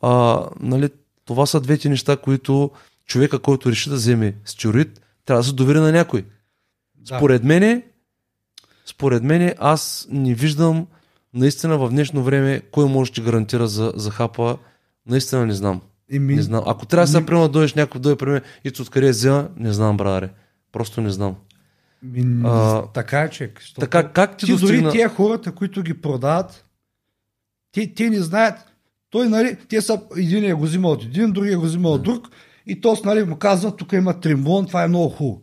а, нали, това са двете неща, които човека, който реши да вземе стюрит, трябва да се довери на някой. Да. Според мене, според мене, аз не виждам наистина в днешно време кой може да ти гарантира за, за хапа. Наистина не знам. Еми, Не знам. Ако трябва да се приема дойдеш някой дойде при мен и откъде взема, не знам, брадаре. Просто не знам. ми, А, така е, защото Така, как ти, ти дори достигна... тия хората, които ги продават, те, те не знаят. Той, нали, те са, един го взима от един, другия го взима от друг и то, нали, му казва, тук има тримбон, това е много хубаво.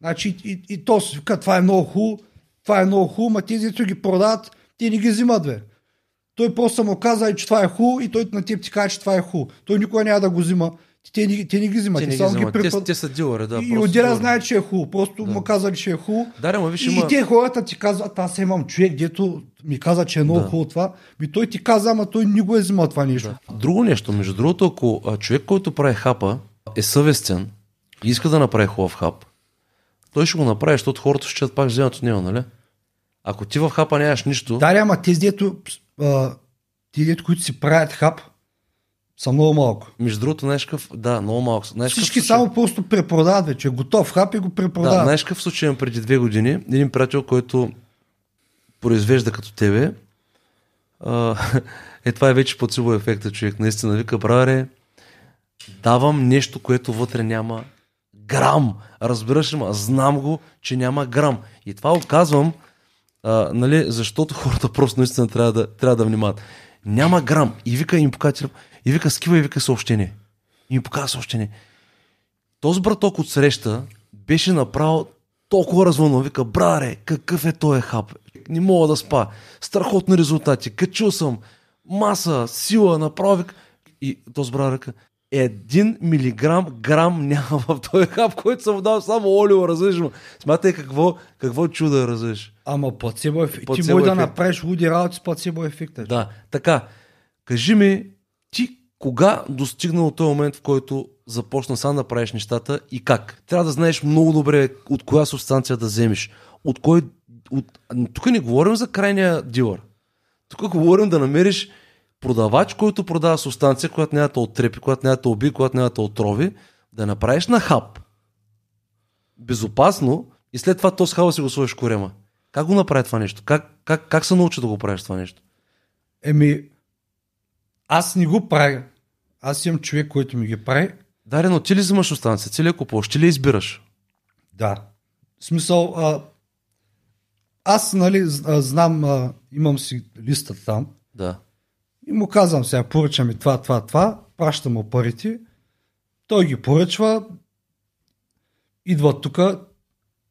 Значи, и, и, и то си вика, това е много хубаво, това е много хубаво, ма тези, които ги продават, те не ги взимат, бе. Той просто му каза, че това е хубаво и той на теб ти каже, че това е хубаво. Той никога няма да го взима. Те, не, те не ги взимат. Те не ги само взимат. ги Те, препод... те са дилъри, да. и отделя знае, че е хубаво. Просто Да. му казали, че е хубаво. Да, ама виж, И, има... и те хората ти казват, аз имам човек, дето ми каза, че е много Да. хубаво това. Ми той ти каза, ама той не го е взимал това нещо. Да. Друго нещо, между другото, ако а, човек, който прави хапа, е съвестен и иска да направи хубав хап, той ще го направи, защото хората ще пак вземат от него, нали? Ако ти в хапа нямаш нищо, Да, ама тези, дето, а, тези, дето, които си правят хап, са много малко. между другото, знаеш какъв, да, много малко. Знаеш какъв Всички случай- само просто препродават вече. Готов хап и го Да, препродават. знаеш какъв случай преди две години? Един приятел, който произвежда като тебе, а, е това е вече плацебо ефекта, човек. Наистина вика, браре, давам нещо, което вътре няма грам. Разбираш ли, ма? знам го, че няма грам. И това оказвам, а, нали, защото хората просто наистина трябва да, трябва да внимават. Няма грам. И вика им телефон. и вика скива и вика съобщение. И ми показва съобщение. Този браток от среща беше направил толкова развълнуван. Вика, браре, какъв е този хап? Не мога да спа. Страхотни резултати. Качил съм. Маса, сила, направо. И този брат един милиграм грам няма в този хап, който съм дал само олио, разбираш му. Смятай какво, какво чудо разбираш. Ама плацебо ефект. Ти може да направиш луди работи с плацебо ефекта. Да, така. Кажи ми, ти кога достигна от този момент, в който започна сам да правиш нещата и как? Трябва да знаеш много добре от коя субстанция да вземеш. От кой... От... Тук не говорим за крайния дилър. Тук говорим да намериш продавач, който продава субстанция, която няма да оттрепи, която няма да уби, която няма да отрови, да направиш на хап. Безопасно и след това то с хаба си го сложиш корема. Как го направи това нещо? Как, как, как се научи да го правиш това нещо? Еми, аз не го правя. Аз имам човек, който ми ги прави. Даре, но ти ли взимаш останция? Ти ли я купуваш? Ти ли избираш? Да. В смисъл, а, аз, нали, знам, а, имам си листа там Да. И му казвам сега, поръча ми това, това, това, пращам му парите, той ги поръчва, идват тук,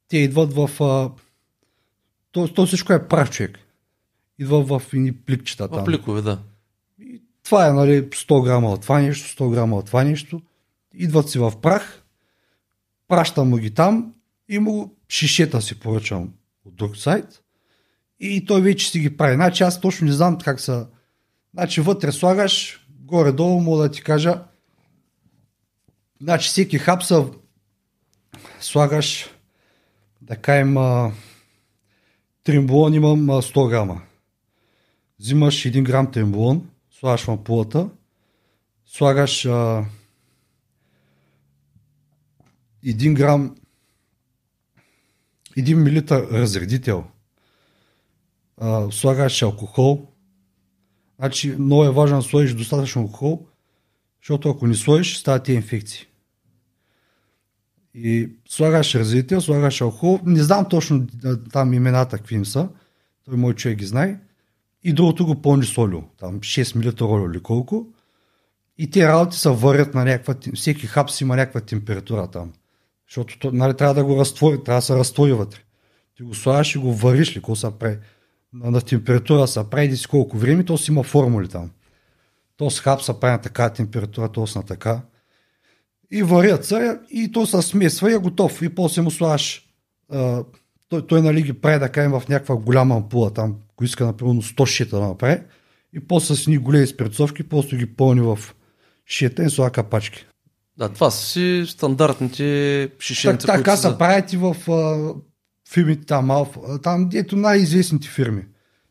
те идват в... А, то, то всичко е прав човек. Идва в ини пликчета там. В пликове, да. Това е нали, 100 грама от това нещо, 100 грама от това нещо. Идват си в прах, пращам му ги там и му шишета си поръчам от друг сайт и той вече си ги прави. Значи аз точно не знам как са. Значи вътре слагаш, горе-долу мога да ти кажа, значи всеки хап са слагаш, да кажем, тримбулон имам а, 100 грама. Взимаш 1 грам трембулон, слагаш в ампулата, слагаш а, 1 грам 1 милитър разредител, а, слагаш алкохол. Значи много е важно да сложиш достатъчно алкохол, защото ако не сложиш, стават ти инфекции. И слагаш разредител, слагаш алкохол. Не знам точно там имената какви са. Той мой човек ги знае. И другото го пълни с олио. Там 6 мл олио или колко. И те работи се варят на някаква... Всеки хап си има някаква температура там. Защото то, нали, трябва да го разтвори, трябва да се разтвори вътре. Ти го слагаш и го вариш ли, какво се прави. На, температура се прави си колко време, то си има формули там. То с хап се прави на така температура, то с на така. И варят се и то се смесва и е готов. И после му слагаш а, той, той нали ги прави да кажем в някаква голяма ампула там, ако иска например 100 шита да направи и после с ни големи спиртцовки, после ги пълни в шита и слага капачки. Да, това са си стандартните Так, шишенца, така които се са. правят и в а, фирмите там, Алфа, там ето най-известните фирми.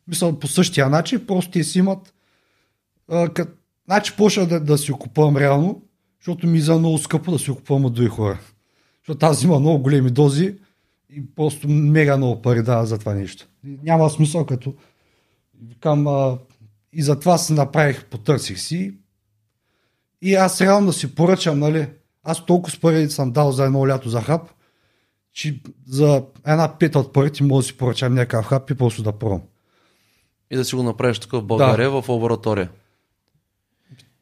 Мисля, по същия начин, просто те си имат а, кът, значи почна да, да си купувам реално, защото ми за много скъпо да си купувам от други хора. Защото аз взима много големи дози и просто мега много пари дава за това нещо. Няма смисъл като викам а, и затова се направих, потърсих си и аз реално да си поръчам, нали, аз толкова с пари съм дал за едно лято за хап, че за една пета от парите мога да си поръчам някакъв хап и просто да пробвам. И да си го направиш тук в България, в лаборатория.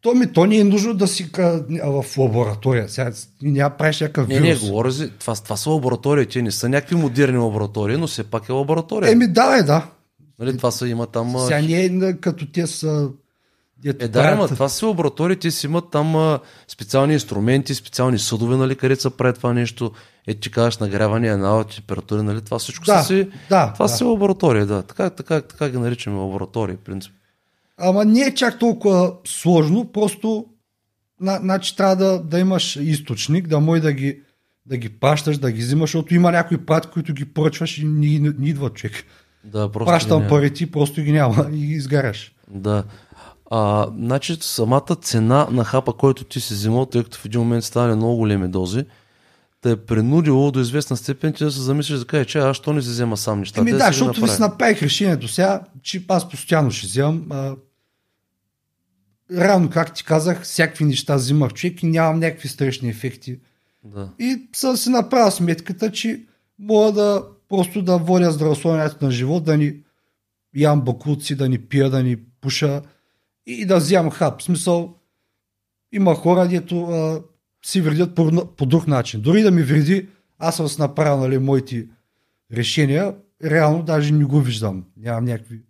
То ми, то не е нужно да си ка- в лаборатория. Сега няма да правиш някакъв Не, не, вирус. говоря за... Това, това са лаборатории, те не са някакви модерни лаборатории, но все пак е лаборатория. Еми да, е, да. Нали, това са има там... Сега не е като те са... Дето Е, да, ама това са лаборатории, те си имат там а, специални инструменти, специални съдове, нали, където се прави това нещо. Е, ти казваш нагряване, една температури, нали, това всичко Да, са си... да, това да. са лаборатории, да. Така, така, така ги наричаме лаборатории, в принцип. Ама не е чак толкова сложно, просто на, значи трябва да, да имаш източник, да може да ги, да ги пращаш, да ги взимаш, защото има някои прати, които ги поръчваш и не, не, не идва човек. Да, просто Пращам ги няма. пари ти, просто ги няма и ги изгаряш. Да. А, значи самата цена на хапа, който ти си взимал, тъй като в един момент стане много големи дози, те е принудило до известна степен ти да се замислиш да кажеш, че аз що не си взема сам нещата. Еми да, защото ви си направих решението сега, че аз постоянно ще вземам. А, реално, как ти казах, всякакви неща взимах човек и нямам някакви страшни ефекти. Да. И съм си направил сметката, че мога да просто да водя здравословението на живот, да ни ям бакулци, да ни пия, да ни пуша и да вземам хап. В смисъл, има хора, дето а, си вредят по, по друг начин. Дори да ми вреди, аз съм си направил нали, моите решения, реално даже не го виждам. Нямам някакви...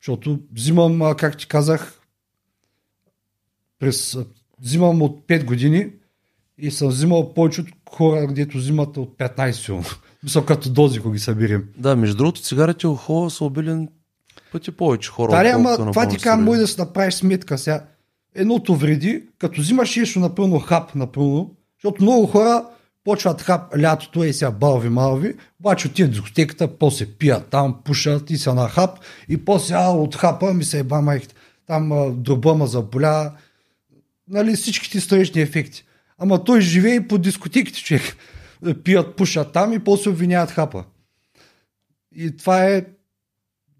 Защото взимам, а, как ти казах, през, взимам от 5 години и съм взимал повече от хора, където взимат от 15 силно. Мисля, като дози, ако ги съберем. Да, между другото, цигарите и алкохола са обилен пъти повече хора. Да, ама това ти казвам, може да си направиш сметка сега. Едното вреди, като взимаш нещо напълно хап, напълно, защото много хора почват хап лятото и сега балви малви, обаче отиват в дискотеката, после пият там, пушат и са на хап и после а, от хапа ми се еба майката. Там а, дроба ма заболя, нали, всичките странични ефекти. Ама той живее и по дискотеките, човек. Пият, пушат там и после обвиняват хапа. И това е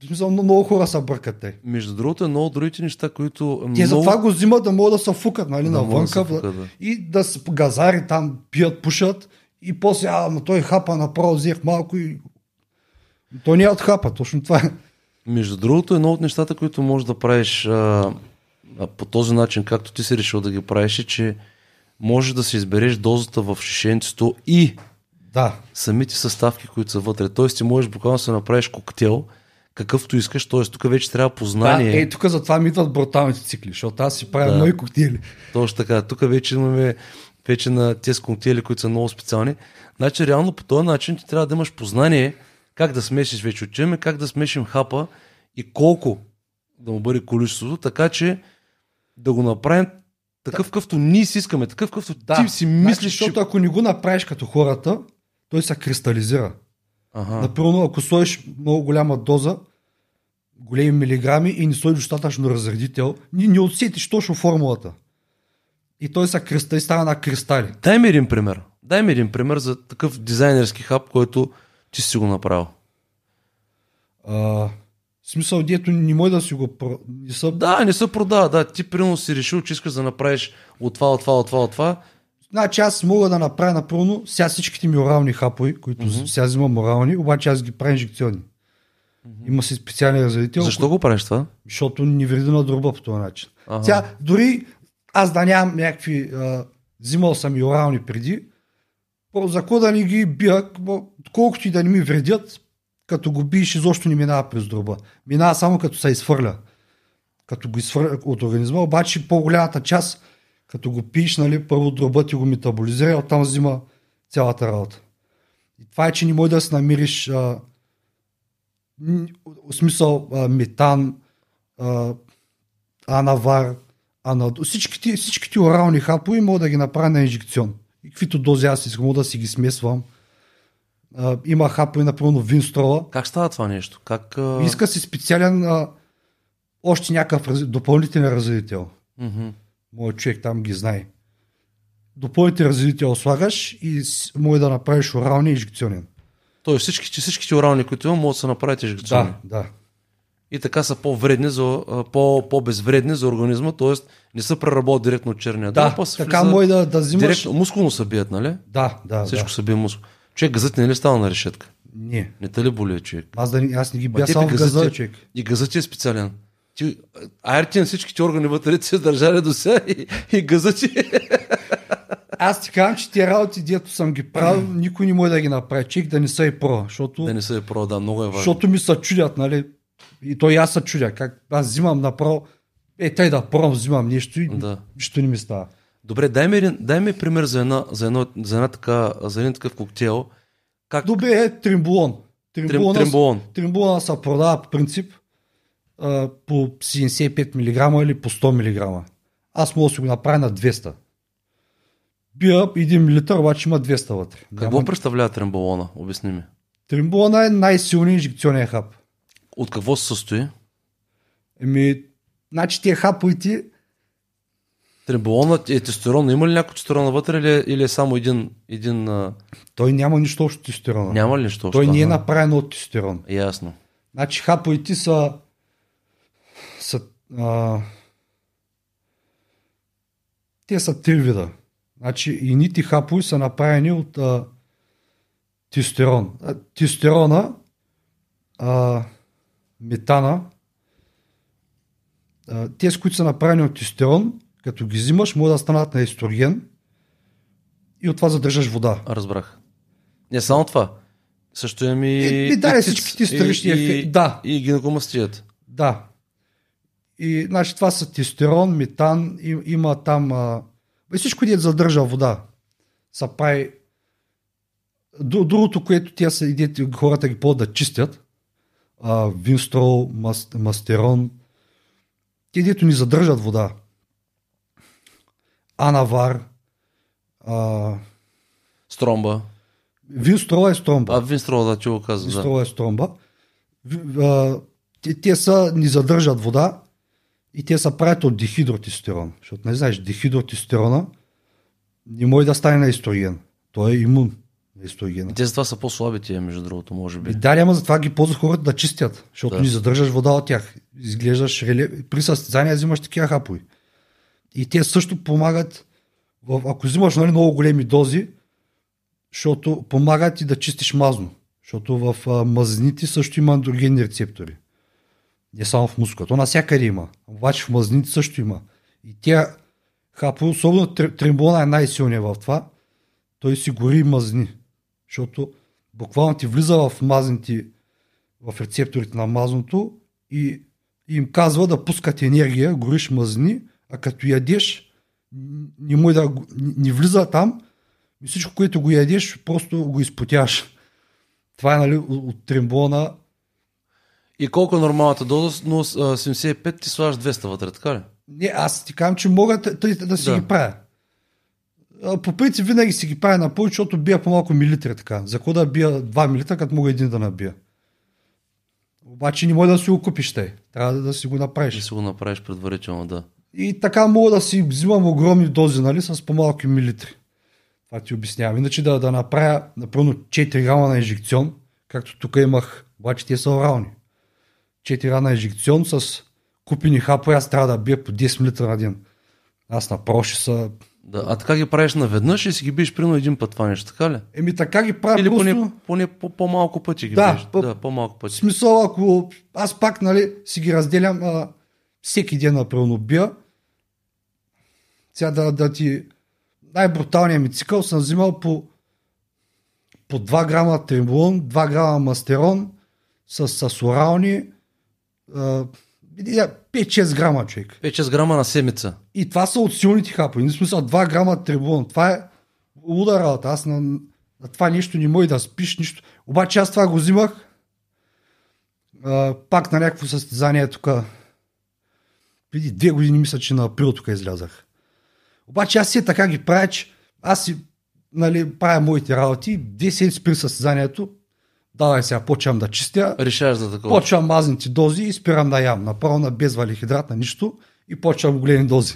в смисъл, много- хора са бъркат те. Между другото, едно от другите неща, които. Те много... затова го взимат да могат да се фукат, нали, Да да, да навънка. фукат, да. И да се газари там, пият, пушат. И после, а, но той хапа направо, взех малко и... То не е от хапа, точно това е. Между другото, едно от нещата, които можеш да правиш а, а, по този начин, както ти си решил да ги правиш, е, че можеш да си избереш дозата в шишенцето и Да. самите съставки, които са вътре. Тоест, ти можеш буквално да се направиш коктейл, какъвто искаш. Тоест, тук вече трябва да познание. е, тук затова ми идват бруталните цикли, защото аз си правя Да. мои коктейли. Точно така. Тук вече имаме вече на тези коктейли, които са много специални. Значи, реално по този начин ти трябва да имаш познание как да смесиш вече учиме, как да смесим хапа и колко да му бъде количеството, така че да го направим такъв, какъвто ние си искаме, такъв, какъвто Да. ти си мислиш, значи, че... защото ако не го направиш като хората, той се кристализира. Ага. Например, ако сложиш много голяма доза, големи милиграми и не сложиш достатъчно разредител, не, не усетиш точно формулата. И той се криста и става на кристали. Дай ми един пример. Дай ми един пример за такъв дизайнерски хап, който ти си го направил. А, в смисъл, дето не може да си го... Не са... Да, не се продава. Да, ти примерно си решил, че искаш да направиш от това, от това, от това, от това. Значи аз мога да направя напълно сега всичките ми орални хапови, които mm-hmm. сега взимам орални, обаче аз ги правя инжекционни. Mm-hmm. Има си специален разредител, Защо го правиш това? защото не вреди на дроба по този начин. Ага. Сега, дори аз да нямам някакви... А, взимал съм и орални преди, по- за какво да не ги бия, колкото и да не ми вредят, като го биеш, изобщо не минава през дроба. Минава само като се изхвърля. Като го изхвърля от организма, обаче по-голямата част, като го пиеш, нали, първо дроба ти го метаболизира и оттам взима цялата работа. И това е, че не може да се намериш а, в смисъл а, метан, а, анавар, анадо, всичките, всичките орални хапови мога да ги направя на инжекцион. И каквито дози аз искам, да си ги смесвам. А, има хапови, например, винстрола. Как става това нещо? Как, а... Иска си специален, а, още някакъв раз, допълнителен разредител. Мгм. Моят човек там ги знае. Допълнителен разредител слагаш и може да направиш оралния и инжекционен. Тоест всичките, всичките орални, които има, могат да се направят инжекционни. Да, да. И така са по-вредни, за, по, по-безвредни за организма, т.е. не се преработват директно от черния Да, дроб, а така може да, да взимаш... Директно, мускулно се бият, нали? Да, да, Всичко да. се бие мускул. Човек, газът не е ли става на решетка? Не. Не те ли боли, човек? Аз, да, аз не ги те само газът е- човек. И газът е специален. Ти, айрти на всичките органи вътре ти се държали до сега и, и газът ти Аз ти казвам, че тия работи, дето съм ги правил, никой не може да ги направи. Чек да не са и про, защото, да не се е про, да, много е важно. защото ми се чудят, нали? И той аз се чудя, как аз взимам направо, е, тъй да пробвам, взимам нещо и Да. нищо не ми става. Добре, дай ми, дай ми пример за, една, за, едно, за, една така, за един такъв коктейл. Как? Добре е тримбулон. Трим, Тримбулона, тримбулон. тримбулона се продава по принцип а, по 75 мг или по 100 мг. Аз мога да си го направя на 200. Бия 1 литър, обаче има 200 вътре. Какво Няма- представлява тремболона? Обясни ми. Тримбулона е най-силният инжекционен хап. От какво се състои? Еми, значи тия хаповете, Тремболона е тестостерон. Има ли някой тестостерон вътре или, е- или е само един... един той няма нищо общо тестостерона. Няма ли нищо? Той общо? не е направен от тестостерон. Ясно. Значи хаповете са а, те са три вида. Значи и нити хапови са направени от а, тестостерон. А, Тестостерона, а, метана, а, тези, които са направени от тестостерон, като ги взимаш, могат да станат на естроген и от това задържаш вода. Разбрах. Не само това. Също имам и... Е, ми, да, и всички циц, ти странични и- ефекти. Да. И гинекомастият. Да. И значи това са тестостерон, метан, и, има там а, бе, всичко дет задържа вода. Са прави Дру- Другото, което тя са идете, хората ги ползват да чистят, а, винстрол, мас, мастерон, те дето ни задържат вода. Анавар, а, Стромба. винстрол е стромба. А, Винстрол, да, че го каза. Да. Винстрол е стромба. В- а, те, те са, ни задържат вода и те са правят от дихидротестерон. Защото не знаеш, дихидротестерона не може да стане на естроген. Той е имун на естрогена. И те затова са по-слаби тия, между другото, може би. И да, ама затова ги ползват хората да чистят, защото Да. ни задържаш вода от тях. Изглеждаш реле... При състезания взимаш такива хапови. И те също помагат, ако взимаш нали, много големи дози, защото помагат и да чистиш мазно. Защото в мазнините също има андрогенни рецептори. Не само в мускулата. То навсякъде има. Обаче в мазнините също има. И тя хапови, особено тр- трембона е най-силният в това, той си гори мазни. Защото буквално ти влиза в мазните, в рецепторите на мазното и, им казва да пускат енергия, гориш мазни, а като ядеш, не, може да, не, влиза там и всичко, което го ядеш, просто го изпотяваш. Това е нали, от трембона. И колко е нормалната доза? Но а, 75 ти слагаш 200 вътре, така ли? Не, аз ти казвам, че мога тъй да си Да. ги правя. По принцип винаги си ги правя на повече, защото бия по-малко милилитри така. За какво да бия 2 милилитра, като мога един да набия? Обаче не може да си го купиш те. Трябва да, да си го направиш. Ще си го направиш предварително, да. И така мога да си взимам огромни дози, нали, с по-малки милилитри. Това ти обяснявам. Иначе да, да направя, напълно 4 грама на инжекцион, както тук имах, обаче те са орални. 4 грама на инжекцион с купени хапове, аз трябва да бия по 10 мл на ден. Аз направо ще са... да. А така ги правиш наведнъж и си ги биеш примерно един път това нещо, така ли? Еми така ги правя Или просто... поне, поне по, по-малко пъти ги Да, биеш. по- Да, по-малко В пъти. смисъл, ако аз пак нали, си ги разделям а, всеки ден напълно бия, сега да, да ти най-бруталният ми цикъл съм взимал по, по 2 грама трембулон, 2 грама мастерон с, с орални 5-6 грама човек. 5-6 грама на седмица. И това са от силните хапови. Не смисъл 2 грама трибун. Това е луда работа. Аз на, на това нещо не може да спиш нищо. Обаче аз това го взимах а, пак на някакво състезание тук. Преди две години мисля, че на април тук излязах. Обаче аз си така ги правя, че аз си нали, правя моите работи, 10 седмици при състезанието, давай сега, почвам да чистя, Решаваш за такова. Почвам мазните дози и спирам да ям. Направо на без валихидрат на нищо и почвам големи дози.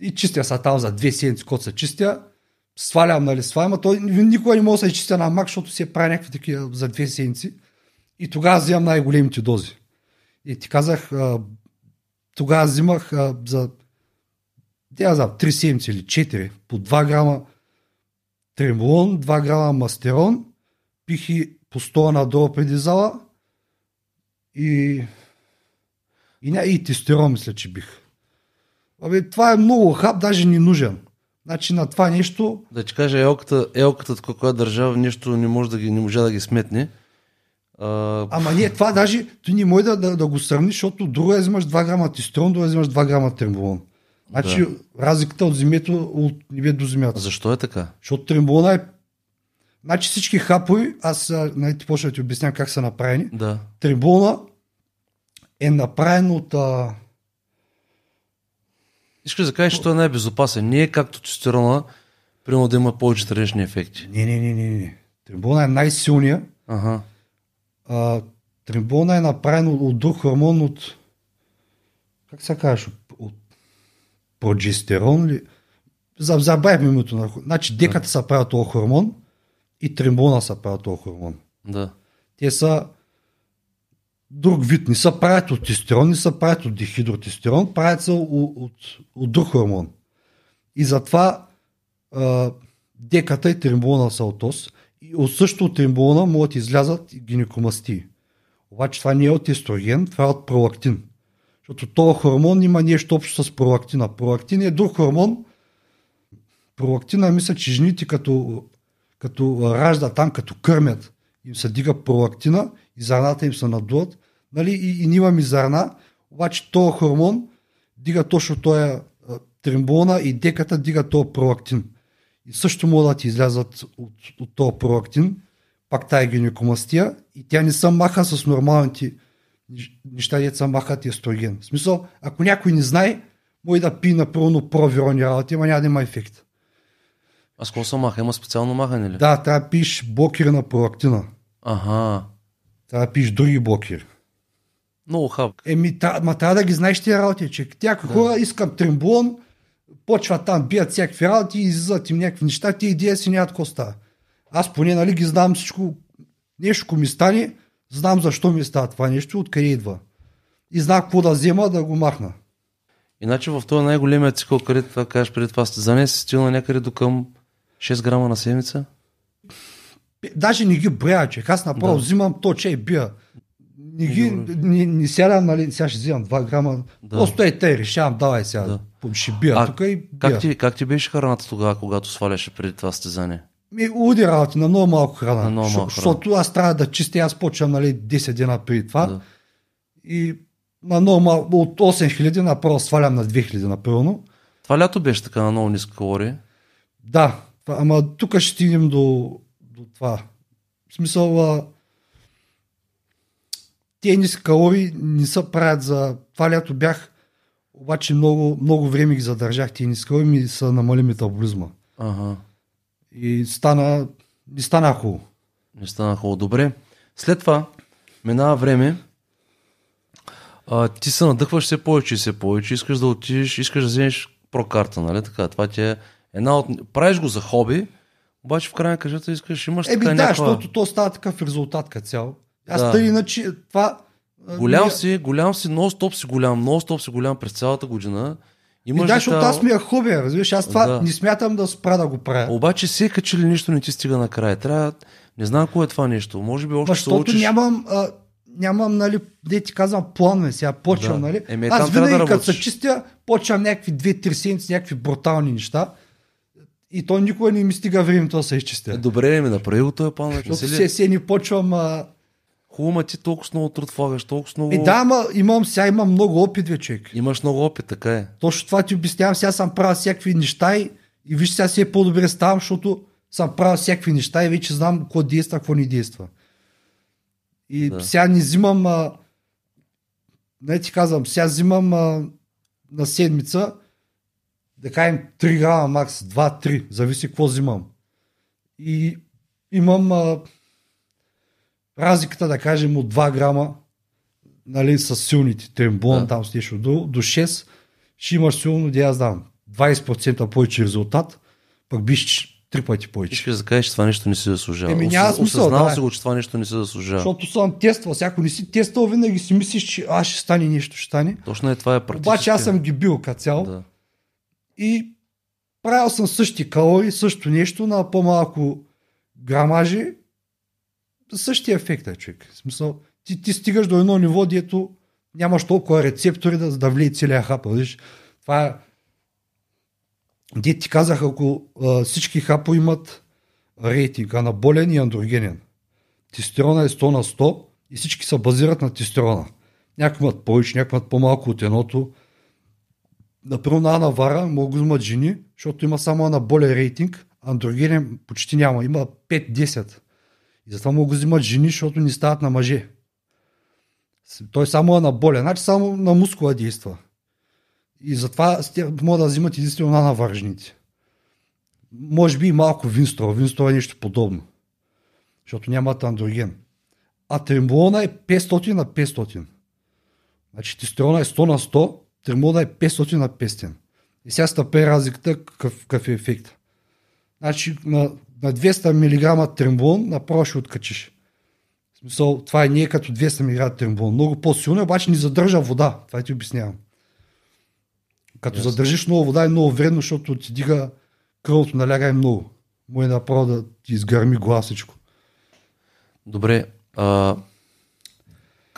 И чистя са там за две седмици, когато се чистя. Свалям, нали, свалям, а той никога не може да се изчистя на мак, защото се прави някакви такива за две седмици. И тогава взимам най-големите дози. И ти казах, тогава взимах за тя за 3 седмици или 4 по 2 грама тремолон, 2 грама мастерон, пих и по 100 надолу преди зала и и, ня, и тестостерон мисля, че бих. Абе, това е много хап, даже не нужен. Значи на това нещо, Да ти кажа, елката, елката така, която държава, нещо не може да ги, не може да ги сметне. А, Ама не, това даже ти не може да, да, да го сравниш, защото друго е взимаш 2 грама тестостерон, друго е взимаш 2 грама тремболон. Значи разликата от земето от небе до земята. защо е така? Защото тремболона е... Значи всички хапови, аз нали, ти почна да ти обяснявам как са направени. Да. Тремболона е направен от... А... Искаш да кажеш, че той е най-безопасен. Не е както тестостерона, примерно да има повече странични ефекти. Не, не, не, не, не. Тремболона е най-силния. Ага. А, тремболона е направен от, от друг хормон от... Как се казваш? От, прогестерон ли? За- Забравихме името на... Значи деката са правят този хормон и тремболона са правят този хормон. Да. Те са друг вид. Не са правят от тестостерон, не са правят от дихидротестерон, правят се от, от, от друг хормон. И затова а, деката и тремболона са от ос. И от същото тремболона могат да излязат гинекомастии. Обаче това не е от естроген, това е от пролактин. Защото този хормон има нещо общо с пролактина. Пролактин е друг хормон. Пролактина, мисля, че жените като, като раждат там, като кърмят, им се дига пролактина и зърната им се надуват. Нали? И, и ние имаме зърна, обаче този хормон дига точно този а, трембона и деката дига този пролактин. И също могат да излязат от, от този пролактин, пак тая гинекомастия и тя не се маха с нормалните нещ- неща, деца махат естроген. В смисъл, ако някой не знае, може да пие напълно провирони работи, ама няма да има ефект. А с какво се маха? Има специално махане ли? Да, трябва да пиеш блокери на пролактина. Ага. Трябва да пиеш други блокери. Много хаб. Еми, та, ма трябва да ги знаеш тия работи, че тя да. хора искам трембулон, почват там, бият всякакви работи, излизат им някакви неща, ти идея си нямат какво става. Аз поне, нали, ги знам всичко, нещо ми стане, знам защо ми става това нещо, откъде идва. И знам какво да взема, да го махна. Иначе в този най-големия цикъл, където това кажеш преди това състезание, си стигнал някъде до към 6 грама на седмица. Даже не ги броя, че аз направо Да. взимам то, че бия. Не, ги, не, не сядам, нали, сега ще взимам 2 грама. Да. Просто е те, решавам, давай сега, Да. ще бия А тук и бия. Как ти, как ти беше храната тогава, когато сваляше преди това състезание? Ми, луди работи, на много малко храна. На много малко. Защото аз трябва да чистя, аз почвам нали, 10 дена преди това. Да. И на много малко, от 8000 направо свалям на 2000 напълно. Това лято беше така на много ниска калории. Да, това- ама тук ще стигнем до, до това. В смисъл, а, те ниски калории не се правят за... Това лято бях, обаче много, много време ги задържах тези ниски калории, ми са намали метаболизма. Ага. И стана, не стана хубаво. Не стана хубаво. Добре. След това минава време. А, ти се надъхваш все повече и все повече. Искаш да отидеш, искаш да вземеш прокарта, нали така? Това ти е една от... Правиш го за хоби, обаче в крайна кажата искаш, имаш Еми така да, някаква... защото то става такъв резултат като цяло. Аз Да. тъй иначе това... Голям ми- си, голям си, нон-стоп си голям, нон-стоп си голям през цялата година. Имаш да, защото аз ми е хубаво, разбираш, аз това Да. не смятам да спра да го правя. Обаче всека че ли нищо не ти стига накрая. Трябва... Не знам кое е това нещо. Може би още защото учиш. нямам, а, нямам, нали, де ти казвам, планове сега, почвам, Да. нали. Еми, аз трябва да винаги като се чистя, почвам някакви 2-3 седмици, някакви брутални неща. И то никога не ми стига времето да се изчистя. Е, добре, ми направи го този план. Защото се, се не почвам... А... Хубаво, ма ти толкова много труд влагаш, толкова много... Е, да, ама имам, сега имам много опит, вече. човек. Имаш много опит, така е. Точно това ти обяснявам, сега съм правил всякакви неща и, и виж сега си е по-добре ставам, защото съм правил всякакви неща и вече знам какво действа, какво не действа. И да. сега не взимам, а, не ти казвам, сега взимам а, на седмица, да кажем 3 грама макс, 2-3, зависи какво взимам. И имам а, разликата, да кажем, от 2 грама, нали, с силните, трембон, Да. там с нещо, до, до 6, ще имаш силно, да я знам, 20% повече резултат, пък биш три пъти повече. Искаш да кажеш, че това нещо не си заслужава. Еми, няма смисъл, Осъзнал да. си го, че това нещо не си заслужава. Защото съм тествал, всяко не си тествал, винаги си мислиш, че а, ще стане нещо, ще стане. Точно е това е практически. Обаче аз съм ги бил като цяло Да. И правил съм същи калории, също нещо на по-малко грамажи, същия ефект е, човек. В смисъл, ти, ти стигаш до едно ниво, дето нямаш толкова рецептори да, да влие целия хапа. Виж, това е... Де ти казах, ако а, всички хапо имат рейтинг, анаболен и андрогенен. Тестостерона е 100 на 100, И всички се базират на тестостерона. Някои имат повече, някои имат по-малко от едното. Например, на Анавара могат да взимат жени, защото има само анаболен рейтинг, андрогенен почти няма, има 5-10. И затова могат да взимат жени, защото не стават на мъже. Той само анаболен, значи само на мускула действа. И затова могат да взимат единствено на навържените. Може би и малко винстро. Винстро е нещо подобно. Защото нямат андроген. А тремболона е 500 на 500. Значи тестостерона е 100 на 100, тремболона е 500 на 500. И сега стъпе разликата какъв, какъв е ефект. Значи на, на 200 мг тремболон направо ще откачиш. В смисъл, това е не е като 200 мг тремболон. Много по-силно, обаче ни задържа вода. Това ти обяснявам. Като yes. задържиш много вода е много вредно, защото ти дига кръвното наляга е много. Му е направо да ти изгърми гласичко. Добре. А,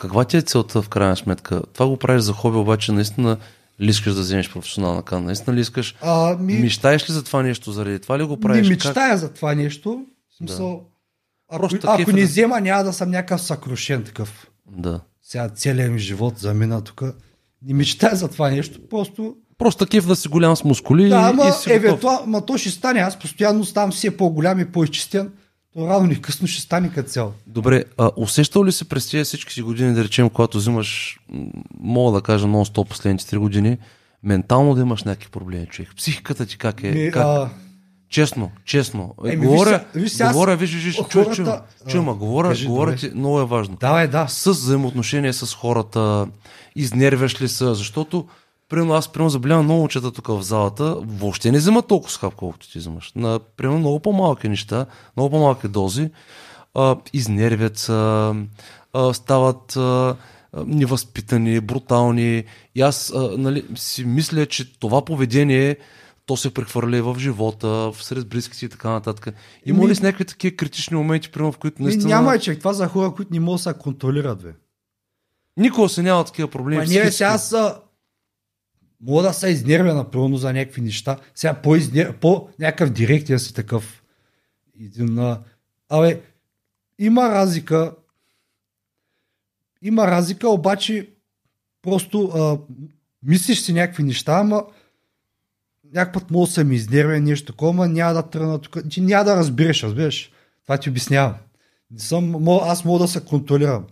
каква ти е целта в крайна сметка? Това го правиш за хоби, обаче наистина ли искаш да вземеш професионална кана? Наистина ли искаш? А, ми... Мечтаеш ли за това нещо? Заради това ли го правиш? Не мечтая как? за това нещо. В смисъл, да. Ако, ако не взема, няма да съм някакъв съкрушен такъв. Да. Сега целият ми живот замина тук. Не мечтая за това нещо. Просто Просто такив да си голям с мускули. Да, ама, и си евентуално, ма то ще стане. Аз постоянно ставам все по-голям и по-изчистен. То рано или късно ще стане като цяло. Добре, а усещал ли се през тези всички си години, да речем, когато взимаш, мога да кажа нон-стоп последните 3 години, ментално да имаш някакви проблеми, човек? Психиката ти как е? Ми, как? А... Честно, честно. Е, говоря, виж, виж, говоря, виж, виж, хората... чуй, чуй, чуй, ма, говоря, кажи, говоря ти, много е важно. Да, е, да. С взаимоотношения с хората, изнервяш ли са, защото Примерно аз примерно забелявам много момчета тук в залата, въобще не вземат толкова скап, колкото ти вземаш. На примерно много по-малки неща, много по-малки дози, а, изнервят се, стават а, невъзпитани, брутални. И аз а, нали, си мисля, че това поведение то се прехвърля в живота, сред близките и така нататък. Има ли с някакви такива критични моменти, примерно, в които наистина... Няма, че това за хора, които не могат да се контролират, бе. Никога се няма такива проблеми. Ма ние сега са мога да се изнервя напълно за някакви неща. Сега по, изнер... по някакъв директия си такъв. Един, а... Абе, има разлика. Има разлика, обаче просто а, мислиш си някакви неща, ама някакъв път мога да се ми изнервя нещо такова, няма да тръгна тук. Ти няма да разбереш, разбираш. Това ти обяснявам. Съм, аз мога да се контролирам.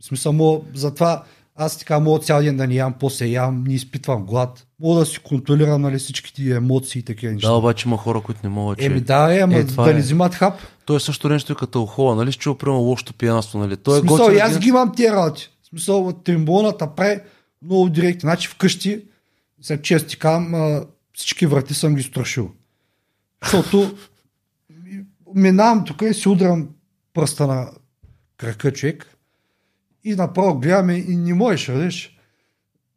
В смисъл, мога, затова аз така мога цял ден да не ям, после ям, не изпитвам глад. Мога да си контролирам нали, всичките емоции и такива неща. Да, обаче има хора, които не могат. Че... Еми да, е, ама е, да е. не взимат хап. То е също нещо като хола, нали? Чува прямо лошото пиянство, нали? То е смисъл, готин, аз ги имам тия работи. В смисъл, тримбоната прави много директно. Значи вкъщи, ти казвам, всички врати съм ги страшил. Защото минавам тук и си удрям пръста на крака човек и направо гледаме и не можеш, видиш.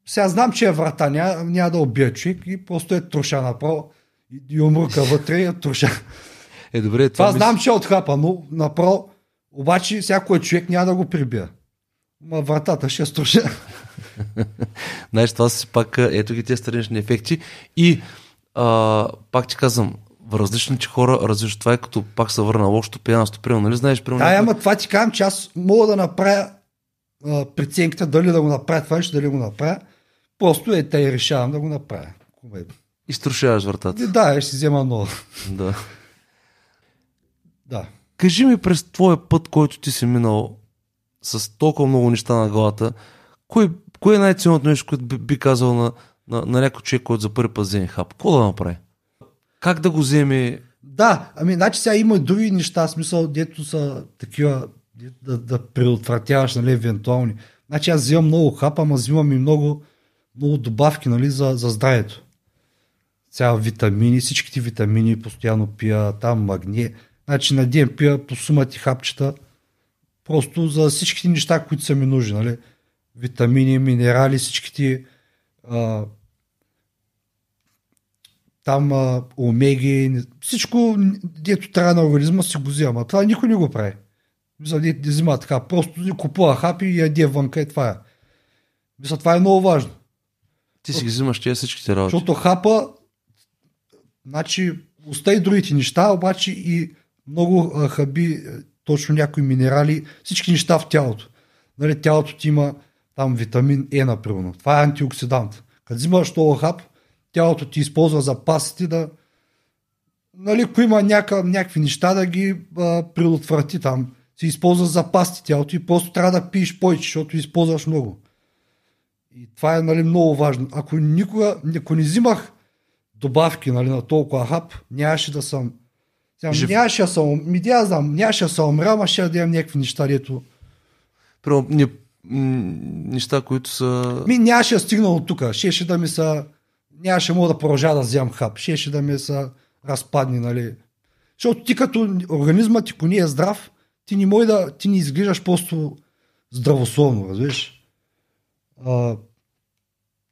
Сега знам, че е врата, няма, няма да убия човек и просто е труша направо. И умрука вътре и е труша. Е, добре, това, това мис... знам, че е отхапа, но направо, обаче всяко е човек няма да го прибия. Ма вратата ще е струша. Знаеш, това си пак, ето ги тези странични ефекти. И а, пак ти казвам, различните хора различно. Това е като пак се върна лошото пиянство. Примерно, нали знаеш? Примерно, да, ама това ти казвам, че аз мога да направя преценката дали да го направя това нещо, дали го направя. Просто е, те решавам да го направя. И струшаваш вратата. Да, ще си взема нова. Да. Да. Кажи ми през твоя път, който ти си минал с толкова много неща на главата, кое, кое е най-ценното нещо, което би, би казал на, на, на някой човек, който за първи път вземе хап? Какво да направи? Как да го вземе? Да, ами, значи сега има и други неща, смисъл, дето са такива да, да предотвратяваш нали, евентуални. Значи аз взимам много хапа, ама взимам и много, много добавки нали, за, за здравето. Цял витамини, всичките витамини постоянно пия, там магния. Значи на ден пия по сумати хапчета, просто за всичките неща, които са ми нужни. Нали? Витамини, минерали, всичките а, там а, омеги, всичко, дето трябва на организма си го взема. Това никой не го прави. Да, да взима така, просто купува хапи и яде вънка и това е. Мисля, това е много важно. Ти си ги взимаш тия всичките работи. Защото хапа, значи, остави другите неща, обаче и много хаби точно някои минерали, всички неща в тялото. Нали, тялото ти има там витамин Е, например. Това е антиоксидант. Като взимаш този хап, тялото ти използва запасите да, нали, ако има няка, някакви неща да ги а, предотврати там, си използва запасите тялото и просто трябва да пиеш повече, защото използваш много. И това е нали, много важно. Ако никога, ако не взимах добавки нали, на толкова хап, нямаше да съм Жив- нямаше да съм, ми да знам, нямаше да съм умрял, ама ще да имам някакви неща, дето... Примерно, не, неща, които са... Ми нямаше да стигна от тук, щеше да ми са... Нямаше мога да продължа да вземам хап, щеше да ми са разпадни, нали. Защото ти като организмът ти, ако не е здрав, ти не може да, ти не изглеждаш просто здравословно, разбираш. А,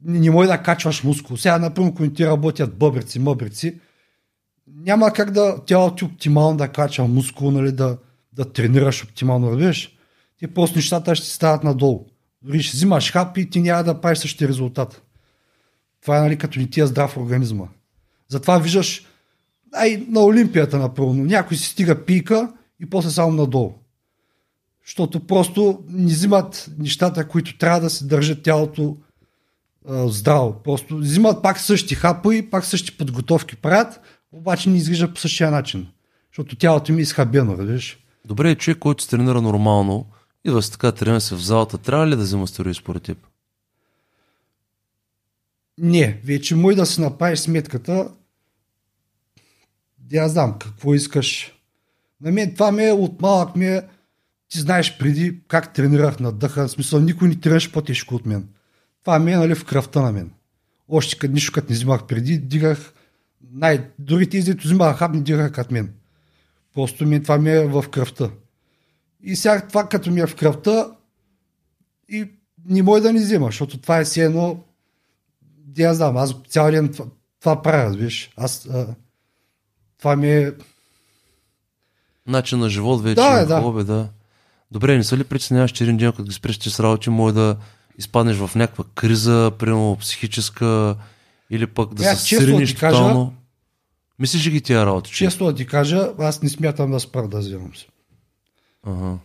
не, не може да качваш мускул. Сега, например, ако ти работят бъбрици, мъбрици, няма как да тялото ти оптимално да качва мускул, нали, да, да тренираш оптимално, разбираш. Ти просто нещата ще стават надолу. Дори ще взимаш хап и ти няма да правиш същия резултат. Това е нали, като не ти е здрав организма. Затова виждаш ай, на Олимпията, напълно. Някой си стига пика и после само надолу. Защото просто не взимат нещата, които трябва да се държат тялото а, здраво. Просто взимат пак същи хапи, пак същи подготовки правят, обаче не изглежда по същия начин. Защото тялото ми е изхабено, разбираш. Добре, човек, който се тренира нормално, идва се така, тренира се в залата, трябва ли да взема стероиди според теб? Не, вече му и да си направиш сметката, да знам какво искаш. На мен това ми е от малък е, ти знаеш преди как тренирах на дъха, в смисъл никой не тренираше по-тежко от мен. Това ми е нали, в кръвта на мен. Още като нищо като не взимах преди, дигах, най- дори тези, които взимаха хап, не дигаха като мен. Просто ми, това ми е в кръвта. И сега това като ми е в кръвта и не може да ни взема, защото това е все едно я знам, аз цял ден това, това правя, разбираш. Аз, а, това ми е... Начин на живот вече, Да, да, е, да. хобби, да. Добре, не се ли притесняваш, че един ден, като ги спреш ти с работи, може да изпаднеш в някаква криза, примерно психическа, или пък да Е, се сриниш кажа- тотално? Мислиш ли ги тия работи? че? Често да ти кажа, аз не смятам да спра да вземам се. Ага.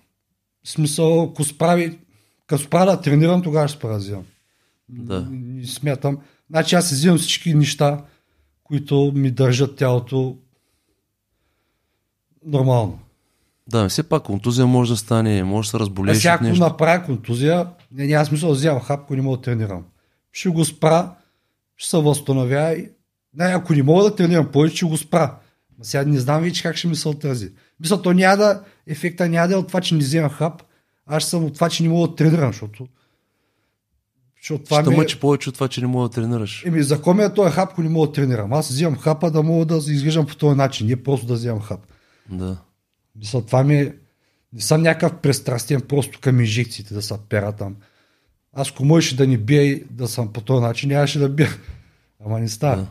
В смисъл, ако справи, като спра да тренирам, тогава ще спра да. Да. Не, смятам. Значи аз взимам всички неща, които ми държат тялото нормално. Да, но все пак контузия може да стане, може да се А разболееш от ако направя контузия, не, няма смисъл да вземам хап, ако не мога да тренирам. Ще го спра, ще се възстановя и не, ако не мога да тренирам повече, ще го спра. Ма сега не знам вече как ще ми се отрази. Мисля, то няма да, ефекта няма да е от това, че не вземам хап, аз съм от това, че не мога да тренирам, защото, защото това Ще ми е... мъчи повече от това, че не мога да тренираш. Еми, за кой ми е този хап, ако не мога да тренирам? Аз взимам хапа да мога да изглеждам по този начин, не просто да вземам хап. Да. Мисля, това ми е... Не съм някакъв пристрастен просто към инжекциите да се пера там. Аз ако можеше да ни бия и да съм по този начин, нямаше да бия. Ама не става. Да.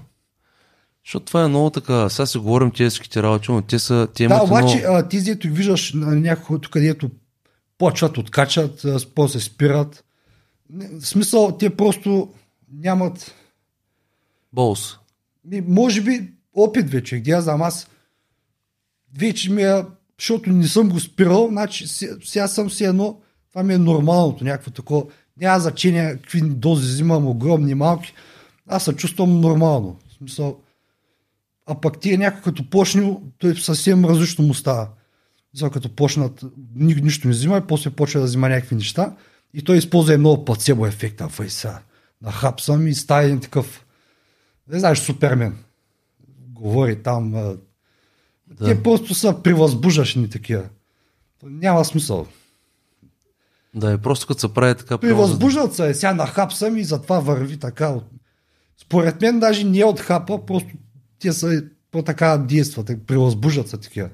Защото това е много така. Сега си говорим тежките работи, но те са. Те да обаче едно... а, ти, дето виждаш тук където почват, откачат, после се спират. В смисъл, те просто нямат Болс. Може би опит вече, где аз знам, аз вече ми е, защото не съм го спирал, значи се- сега съм си едно, това ми е нормалното, някакво такова, няма значение какви дози взимам, огромни, малки, аз се чувствам нормално. В смисъл, а пък тия някой като почне, той съвсем различно му става. За като почнат, ни, нищо не взима и после почва да взима някакви неща и той използва и много плацебо ефекта в сега. На хапсам и става един такъв не знаеш, Супермен. Говори там. Да. Те просто са превъзбуждащни такива. Няма смисъл. Да, и просто като се прави така. Превъзбуждат се. Сега на хап съм и затова върви така. Според мен даже не е от хапа, просто те са по-така действат. Превъзбуждат се такива.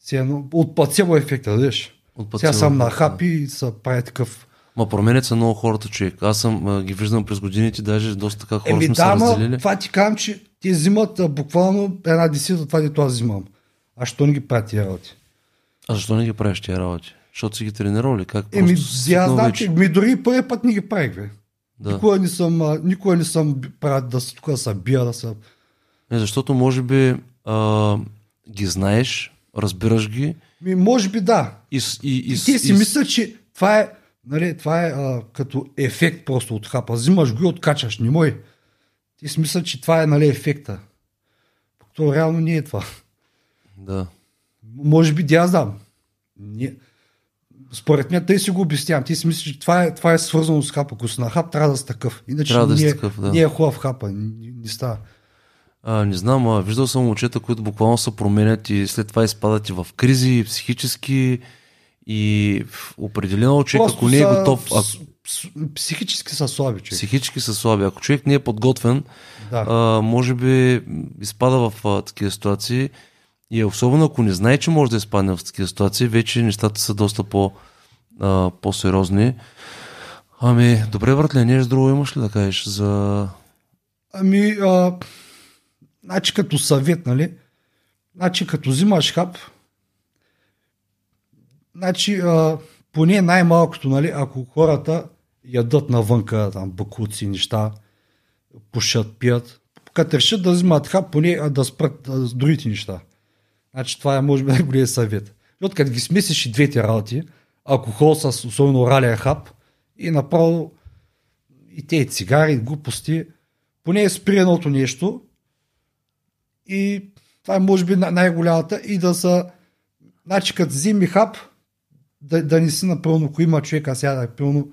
Сега, от плацебо ефекта, видиш. От Сега плацебо съм на хапи и се прави такъв. Ма променят се много хората, човек. Аз съм а, ги виждам през годините, даже доста така хора Еми сме се да, ама разделили. това ти казвам, че те взимат а, буквално една десета от това, дето аз взимам. А що не ги правят тия работи? А защо не ги правиш тия работи? Защото си ги тренирал ли? Как Еми, аз знам, че ми дори и първи път не ги правих, бе. Да. Никога не съм, а, никога не съм правил да, се- тук да се бия, да се... Не, защото може би а, ги знаеш, разбираш ги Ми, може би да. и, и, и, И те си и мислят, че това е, нали, това е а, като ефект просто от хапа. Взимаш го и откачаш, не мой. Те си мислят, че това е нали, ефекта. То реално не е това. Да. Може би, да, аз знам. Не. Според мен, тъй си го обяснявам. Ти си мислиш, че това е, това е свързано с хапа. Ако си на хап, трябва да си такъв. Иначе Трябва да не, е, такъв, да. не е хубав хапа. Не, не става. А, не знам, а, виждал съм момчета, които буквално се променят и след това изпадат и в кризи, и психически и определено човек, Просто ако не е готов, а, психически са слаби, човек. психически са слаби, ако човек не е подготвен, Да. а, може би изпада в а, такива ситуации и особено ако не знае, че може да изпадне в такива ситуации, вече нещата са доста по, а, по-сериозни. Ами, добре, братле, нещо друго имаш ли да кажеш за... Ами, а, значи като съвет, нали? Значи като взимаш хап, значи а, поне най-малкото, нали, ако хората ядат навънка, там, бакуци, неща, пушат, пият, като решат да взимат хап, поне да спрат с другите неща. Значи това е, може би, най-големият съвет. Защото като ги смесиш и двете работи, алкохол с особено орален хап и направо и те и цигари, и глупости, поне е спри нещо и това е може би най- най-голямата и да са значи като взими хап да, да не си напълно, ако има човек, а сега да е пълно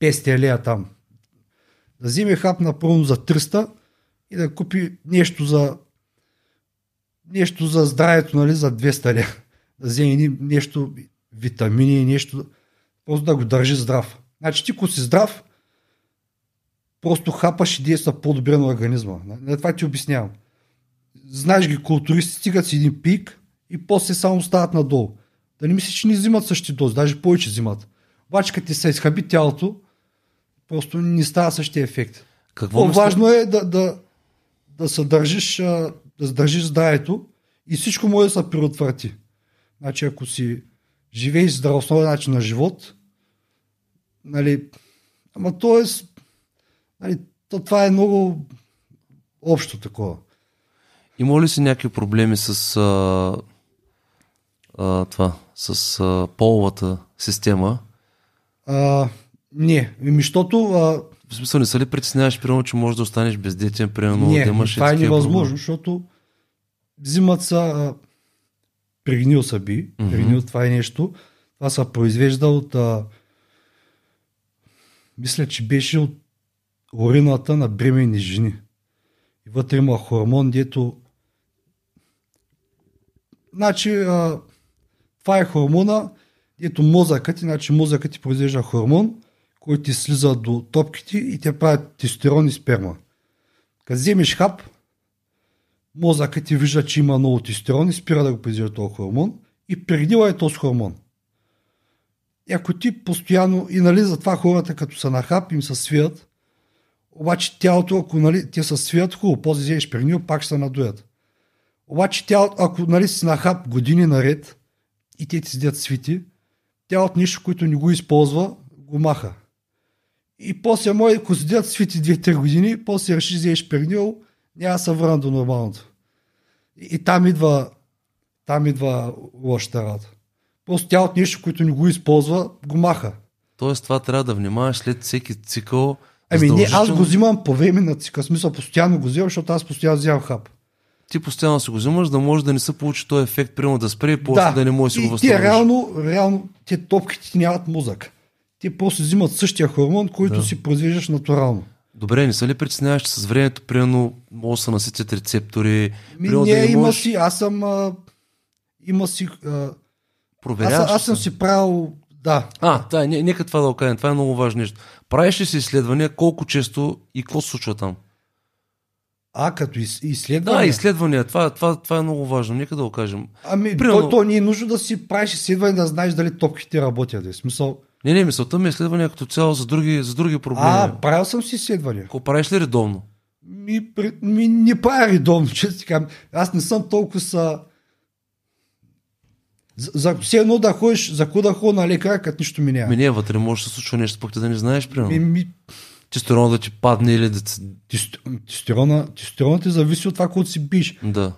500 лея там. Да вземе хап напълно за 300 и да купи нещо за нещо за здравето, нали, за 200 лея. Да вземе нещо, витамини, нещо, просто да го държи здрав. Значи ти, ако си здрав, просто хапаш и действа по-добре на организма. На това ти обяснявам. Знаеш ги, културисти стигат си един пик и после само стават надолу. Да не мислиш, че не взимат същите дози, даже повече взимат. Обаче като ти се изхаби тялото, просто не става същия ефект. Какво По-важно е да, да, да се държиш, а, да се държиш здравето и всичко може да се предотврати. Значи ако си живееш здравословен начин на живот, нали, ама то е, с- нали, то, това е много общо такова. Има ли си някакви проблеми с а, а, това, с а, половата система? А, не, ами, защото а, В смисъл, не се ли притесняваш, примерно, че можеш да останеш бездетен, примерно, не, да имаш и това е невъзможно, защото взимат са а, пригнил са би, Мгм. пригнил това е нещо, това се произвежда от а, мисля, че беше от урината на бременни жени. И вътре има хормон, дето значи а, това е хормона, дето мозъкът ти, значи мозъкът ти произвежда хормон, който ти слиза до топките и те правят тестостерон и сперма. Като вземеш хап, мозъкът ти вижда, че има много тестостерон и спира да го произвежда този хормон и пригнила е този хормон. И ако ти постоянно, и нали затова хората като са на хап им се свият, обаче тялото, ако нали, те се свият, хубаво, после вземеш пригнил, пак ще се надуят. Обаче тялото, ако нали, си на хап години наред и те ти седят свити, тялото нещо, което не го използва, го маха. И после може, ако седят свити 2-3 години, после решиш да вземеш пригнил, няма да се върна до нормалното. И, и там идва, там идва лошата работа. Просто тялото нещо, което не го използва, го маха. Тоест, това трябва да внимаваш след всеки цикъл. Ами не, аз го взимам по време на цикъл. Смисъл, постоянно го взимам, защото аз постоянно взимам хап. Ти постоянно си го взимаш, да може да не се получи този ефект, примерно да спре и после да, не може да си го възстановиш. реално, реално, те топките ти нямат мозък. Те просто взимат същия хормон, който Да. си произвеждаш натурално. Добре, не се ли притесняваш, че с времето, примерно, може да се наситят рецептори, Ми, не, да има можеш... си, аз съм, а, има си, а, аз, Проверяваш аз съм се. си правил, да, А, да, не, нека това да го кажем. Това е много важно нещо. Правиш ли си изследвания, колко често и какво се случва там? а като из, изследване. Да, изследвания. Това, това, това е много важно. Нека да го кажем. Ами, Примерно- то, то не е нужно да си правиш изследване, да знаеш дали топките работят. В смисъл, Не, не, мисълта ми е изследвания като цяло за други, за други проблеми. а, правил съм си изследвания. Какво правиш ли редовно? Ми, ми не правя редовно, че ти кажа. Аз не съм толкова са... За, за все едно да ходиш, за какво да ходя на лекар, като нищо ми няма. Ми не, вътре може да се случва нещо, пък ти да не знаеш, примерно. Ми, ми, Тестостерона да ти падне или да... тестостерона, тестостерона ти зависи от това, което си биш. Да.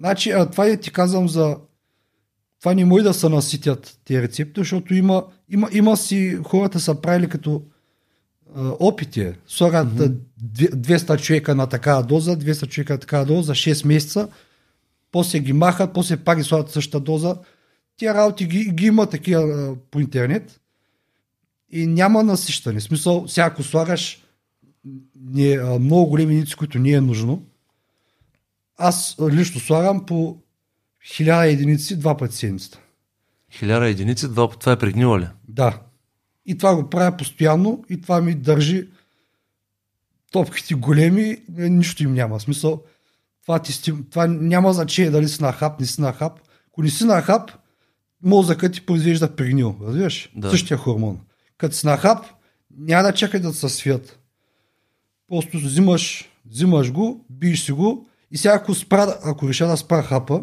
Значи, а, това я ти казвам за, това не може да се наситят тези рецепти, защото има, има, има си, хората са правили като а, опити. Слагат mm-hmm. 200 човека на такава доза, 200 човека на такава доза за 6 месеца, после ги махат, после пак ги слагат същата доза. Тия работи ги, ги има такива а, по интернет и няма насищане. В смисъл, всяко слагаш не, а, много големи единици, които не е нужно. Аз лично слагам по 1000 единици два пъти седмицата. Хиляда единици, два пъти. Това е пригнила ли? Да. И това го правя постоянно и това ми държи топките големи, е, нищо им няма. Смисъл, това, ти, стим- това няма значение дали си на хап, не си на хап. Ако не си на хап, мозъкът ти произвежда пригнил. Разбираш? Да. Същия хормон. Като си на хап, няма да чакай да се свият. Просто взимаш, взимаш го, биеш си го и сега ако, спра, ако реша да спра хапа,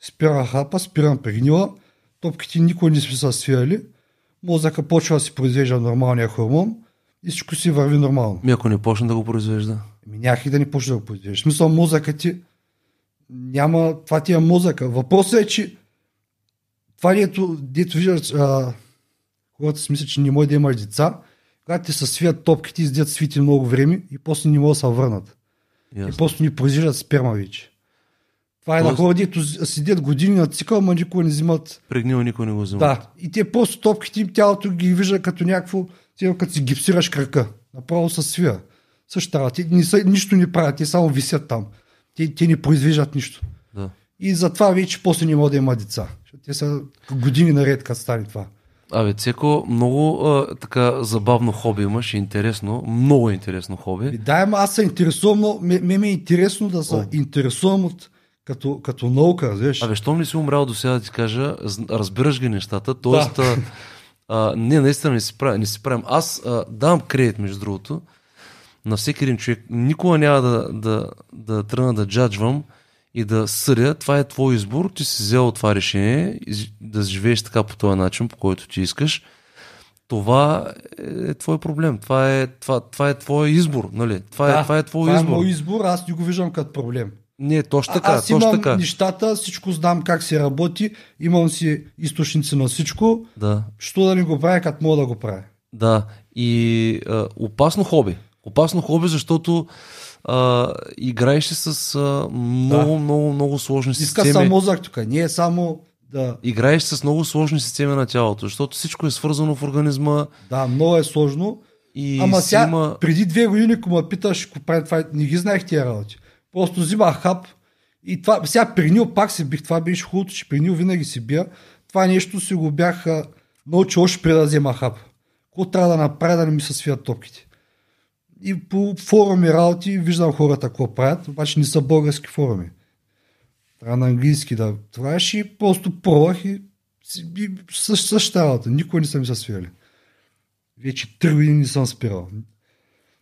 спира хапа, спирам пригнила, топките никой не са се свияли, мозъка почва да си произвежда нормалния хормон и всичко си върви нормално. Ми ако не почне да го произвежда. Ами нямах и да не почне да го произвеждаш. В смисъл мозъка ти няма, това ти е мозъка. Въпросът е, че това дето, дето виждаш, а, когато си мисля, че не може да имаш деца, когато ти се свият топките, издят свити много време и после не могат да се върнат. И Ясно. просто ни произвеждат сперма вече. Това е на Тоест- хора, дето седят години на цикъл, ама никога не взимат. Пригнила никой не го взима. Да. И те просто топките им тялото ги вижда като някакво, като си гипсираш крака. Направо се свия. Същата работа. Те не са, нищо не правят, те само висят там. Те, те не произвеждат нищо. да. И затова вече после не могат да има деца. Те са години наред, като стане това. Абе, Цеко, много а, така забавно хоби имаш, интересно, много интересно хоби. да, ама аз се интересувам, но ме, ме, ме е интересно да се О. интересувам от, като, като наука, разбираш. Абе, щом не си умрял до сега да ти кажа, разбираш ги нещата, т.е. Да. А, не, наистина не си, правим, не си правим. Аз а, давам кредит, между другото, на всеки един човек. Никога няма да, да, да тръгна да джаджвам и да съдя. Това е твой избор. Ти си взел това решение да живееш така по този начин, по който ти искаш. Това е твой проблем. Това е, това, това е твой избор. Нали? Това, да, е, това е твой това избор. е мой избор, аз не го виждам като проблем. Не, точно така. аз точно имам така. нещата, всичко знам как се работи, имам си източници на всичко, Да. що да не го правя, като мога да го правя. Да, и а, опасно хоби. Опасно хоби, защото а, играеш си с а, много, Да. много, много сложни Иска системи. само мозък тук, не е само да... Играеш с много сложни системи на тялото, защото всичко е свързано в организма Да, много е сложно. и Ама сега, има... преди две години, ако ме питаш, ако правя това, не ги знаех тия работи. Просто взимах хап и това, сега при Нил пак си бих, това беше хубавото, че при Нил винаги си бия. Това нещо си го бях научил още преди да взема хап. Какво трябва да направя да не ми се свият топките? И по форуми работи виждам хората какво правят, обаче не са български форуми. Трябва на английски да правиш и просто пробвах и, и същ, същата работа. Никой не са ми се свирали. Вече три години не съм спирал.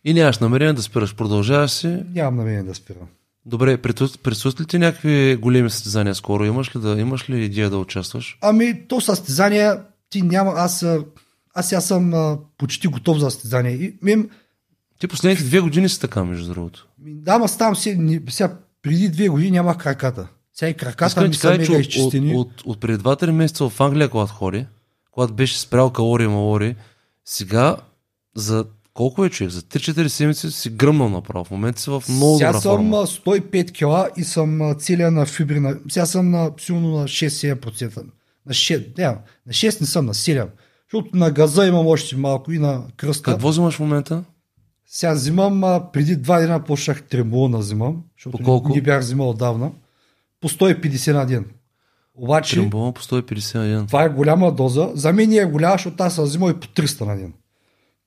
И нямаш намерение да спираш, продължаваш си. Нямам намерение да спирам. Добре, предстоят ли ти някакви големи състезания скоро? Имаш ли, да, имаш ли идея да участваш? Ами, то състезание ти няма, аз, аз сега съм а, почти готов за състезание. И, ми, Ти последните две години си така, между другото. да, ма ставам си, сега преди две години нямах краката. Сега и краката Искам ми са мега от, от, изчистени. от, от преди 2-3 месеца в Англия, когато ходи, когато беше спрял калории и малори, сега за колко е човек? За 3-4 седмици си гръмнал направо. В момента си в много сега съм форма. а, 105 кила и съм целия на фибри. На, сега съм на, силно на 6-7%. На 6, не, на 6 не съм, на 7. Защото на газа имам още малко и на кръста. Какво взимаш в момента? Сега взимам, а, преди два дена почнах трембона взимам, защото По колко? не, не бях взимал отдавна. По 150 на ден. Обаче, Трембола по 150 на ден. това е голяма доза. За мен е голяма, защото аз съм взимал и по 300 на ден.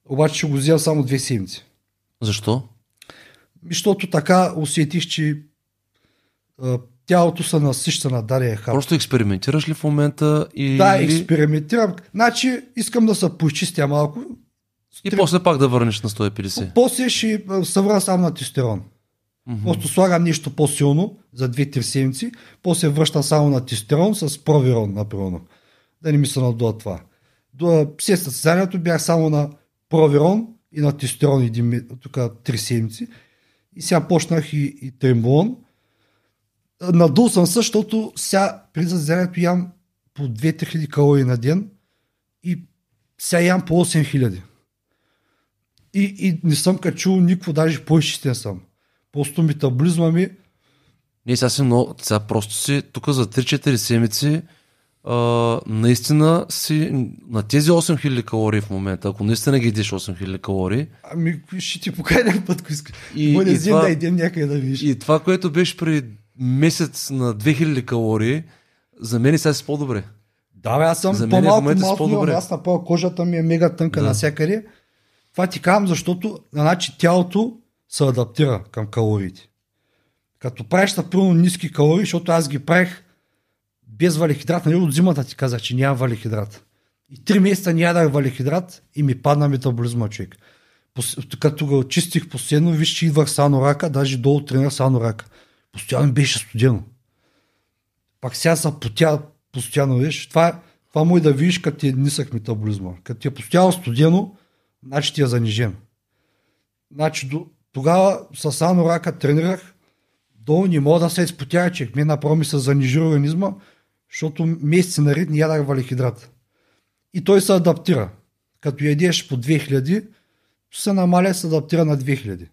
Обаче ще го взема само две седмици. Защо? И Защото така усетих, че а, тялото се насища на дадения хап. Просто експериментираш ли в момента или... Да, експериментирам. Значи искам да се почистя малко. И после пак да върнеш на 150. После ще а, се върна само на тестостерон. Мгм. Просто слагам нещо по-силно за 2-3 седмици, после връщам само на тестостерон с провирон, например. Да не ми се надува това. До след състезанието бях само на провирон и на тестостерон тук 3 седмици. И сега почнах и, и трембон. Надул съм се, защото сега при състезанието ям по 2-3 хиляди калории на ден и сега ям по 8 хиляди. И, и не съм качул никакво, даже по-изчистен съм. Просто метаболизма ми Не, сега си много, сега просто си тук за 3-4 седмици а, наистина си на тези 8000 калории в момента, ако наистина ги едиш 8000 калории, Ами, ще ти някакъв път, ако искаш. И- Моля, и това- да идем някъде да видиш. и това, което беше при месец на 2000 калории, за мен сега си по-добре. Да, бе, аз съм За по-малко малко, по-добре. аз направо кожата ми е мега тънка Да. навсякъде. Това ти казвам, защото значи, тялото се адаптира към калориите. Като правиш на пълно ниски калории, защото аз ги правих без валихидрат, нали от зимата ти казах, че нямам валихидрат. И три месеца не ядах валихидрат и ми падна метаболизма човек. Пос- Като го чистих постоянно, виж, че идвах сано рака, даже долу тренирах сано рака. Постоянно беше студено. Пак сега се потя постоянно, виж. Това, това му е да видиш, като ти е нисък метаболизма. Като ти е постоянно студено, значи ти е занижен. Значи до, тогава с рака тренирах, долу не мога да се изпотяга, че ми направо ми се занижи организма, защото месеци наред не ядах валихидрат. И той се адаптира. Като ядеш по 2000, се намаля, се адаптира на 2000.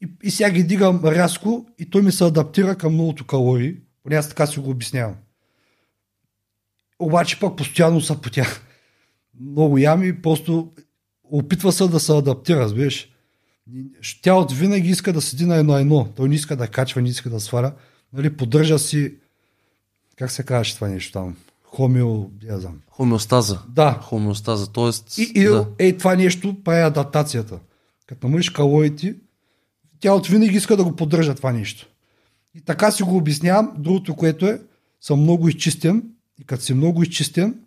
И, и сега ги дигам рязко и той ми се адаптира към многото калории. Поне аз така си го обяснявам. Обаче пък постоянно се потя. Много ями, просто опитва се да се адаптира, разбираш. Тялото винаги иска да седи на едно едно. Той не иска да качва, не иска да сваля. Нали, поддържа си, как се казваш това нещо там? Хомио, я знам. Хомеостаза. Да, Хомеостаза, т.е. и, и да. е, това нещо прави адаптацията. Като намалиш калориите, тялото винаги иска да го поддържа това нещо. И така си го обяснявам. Другото, което е, съм много изчистен и като си много изчистен,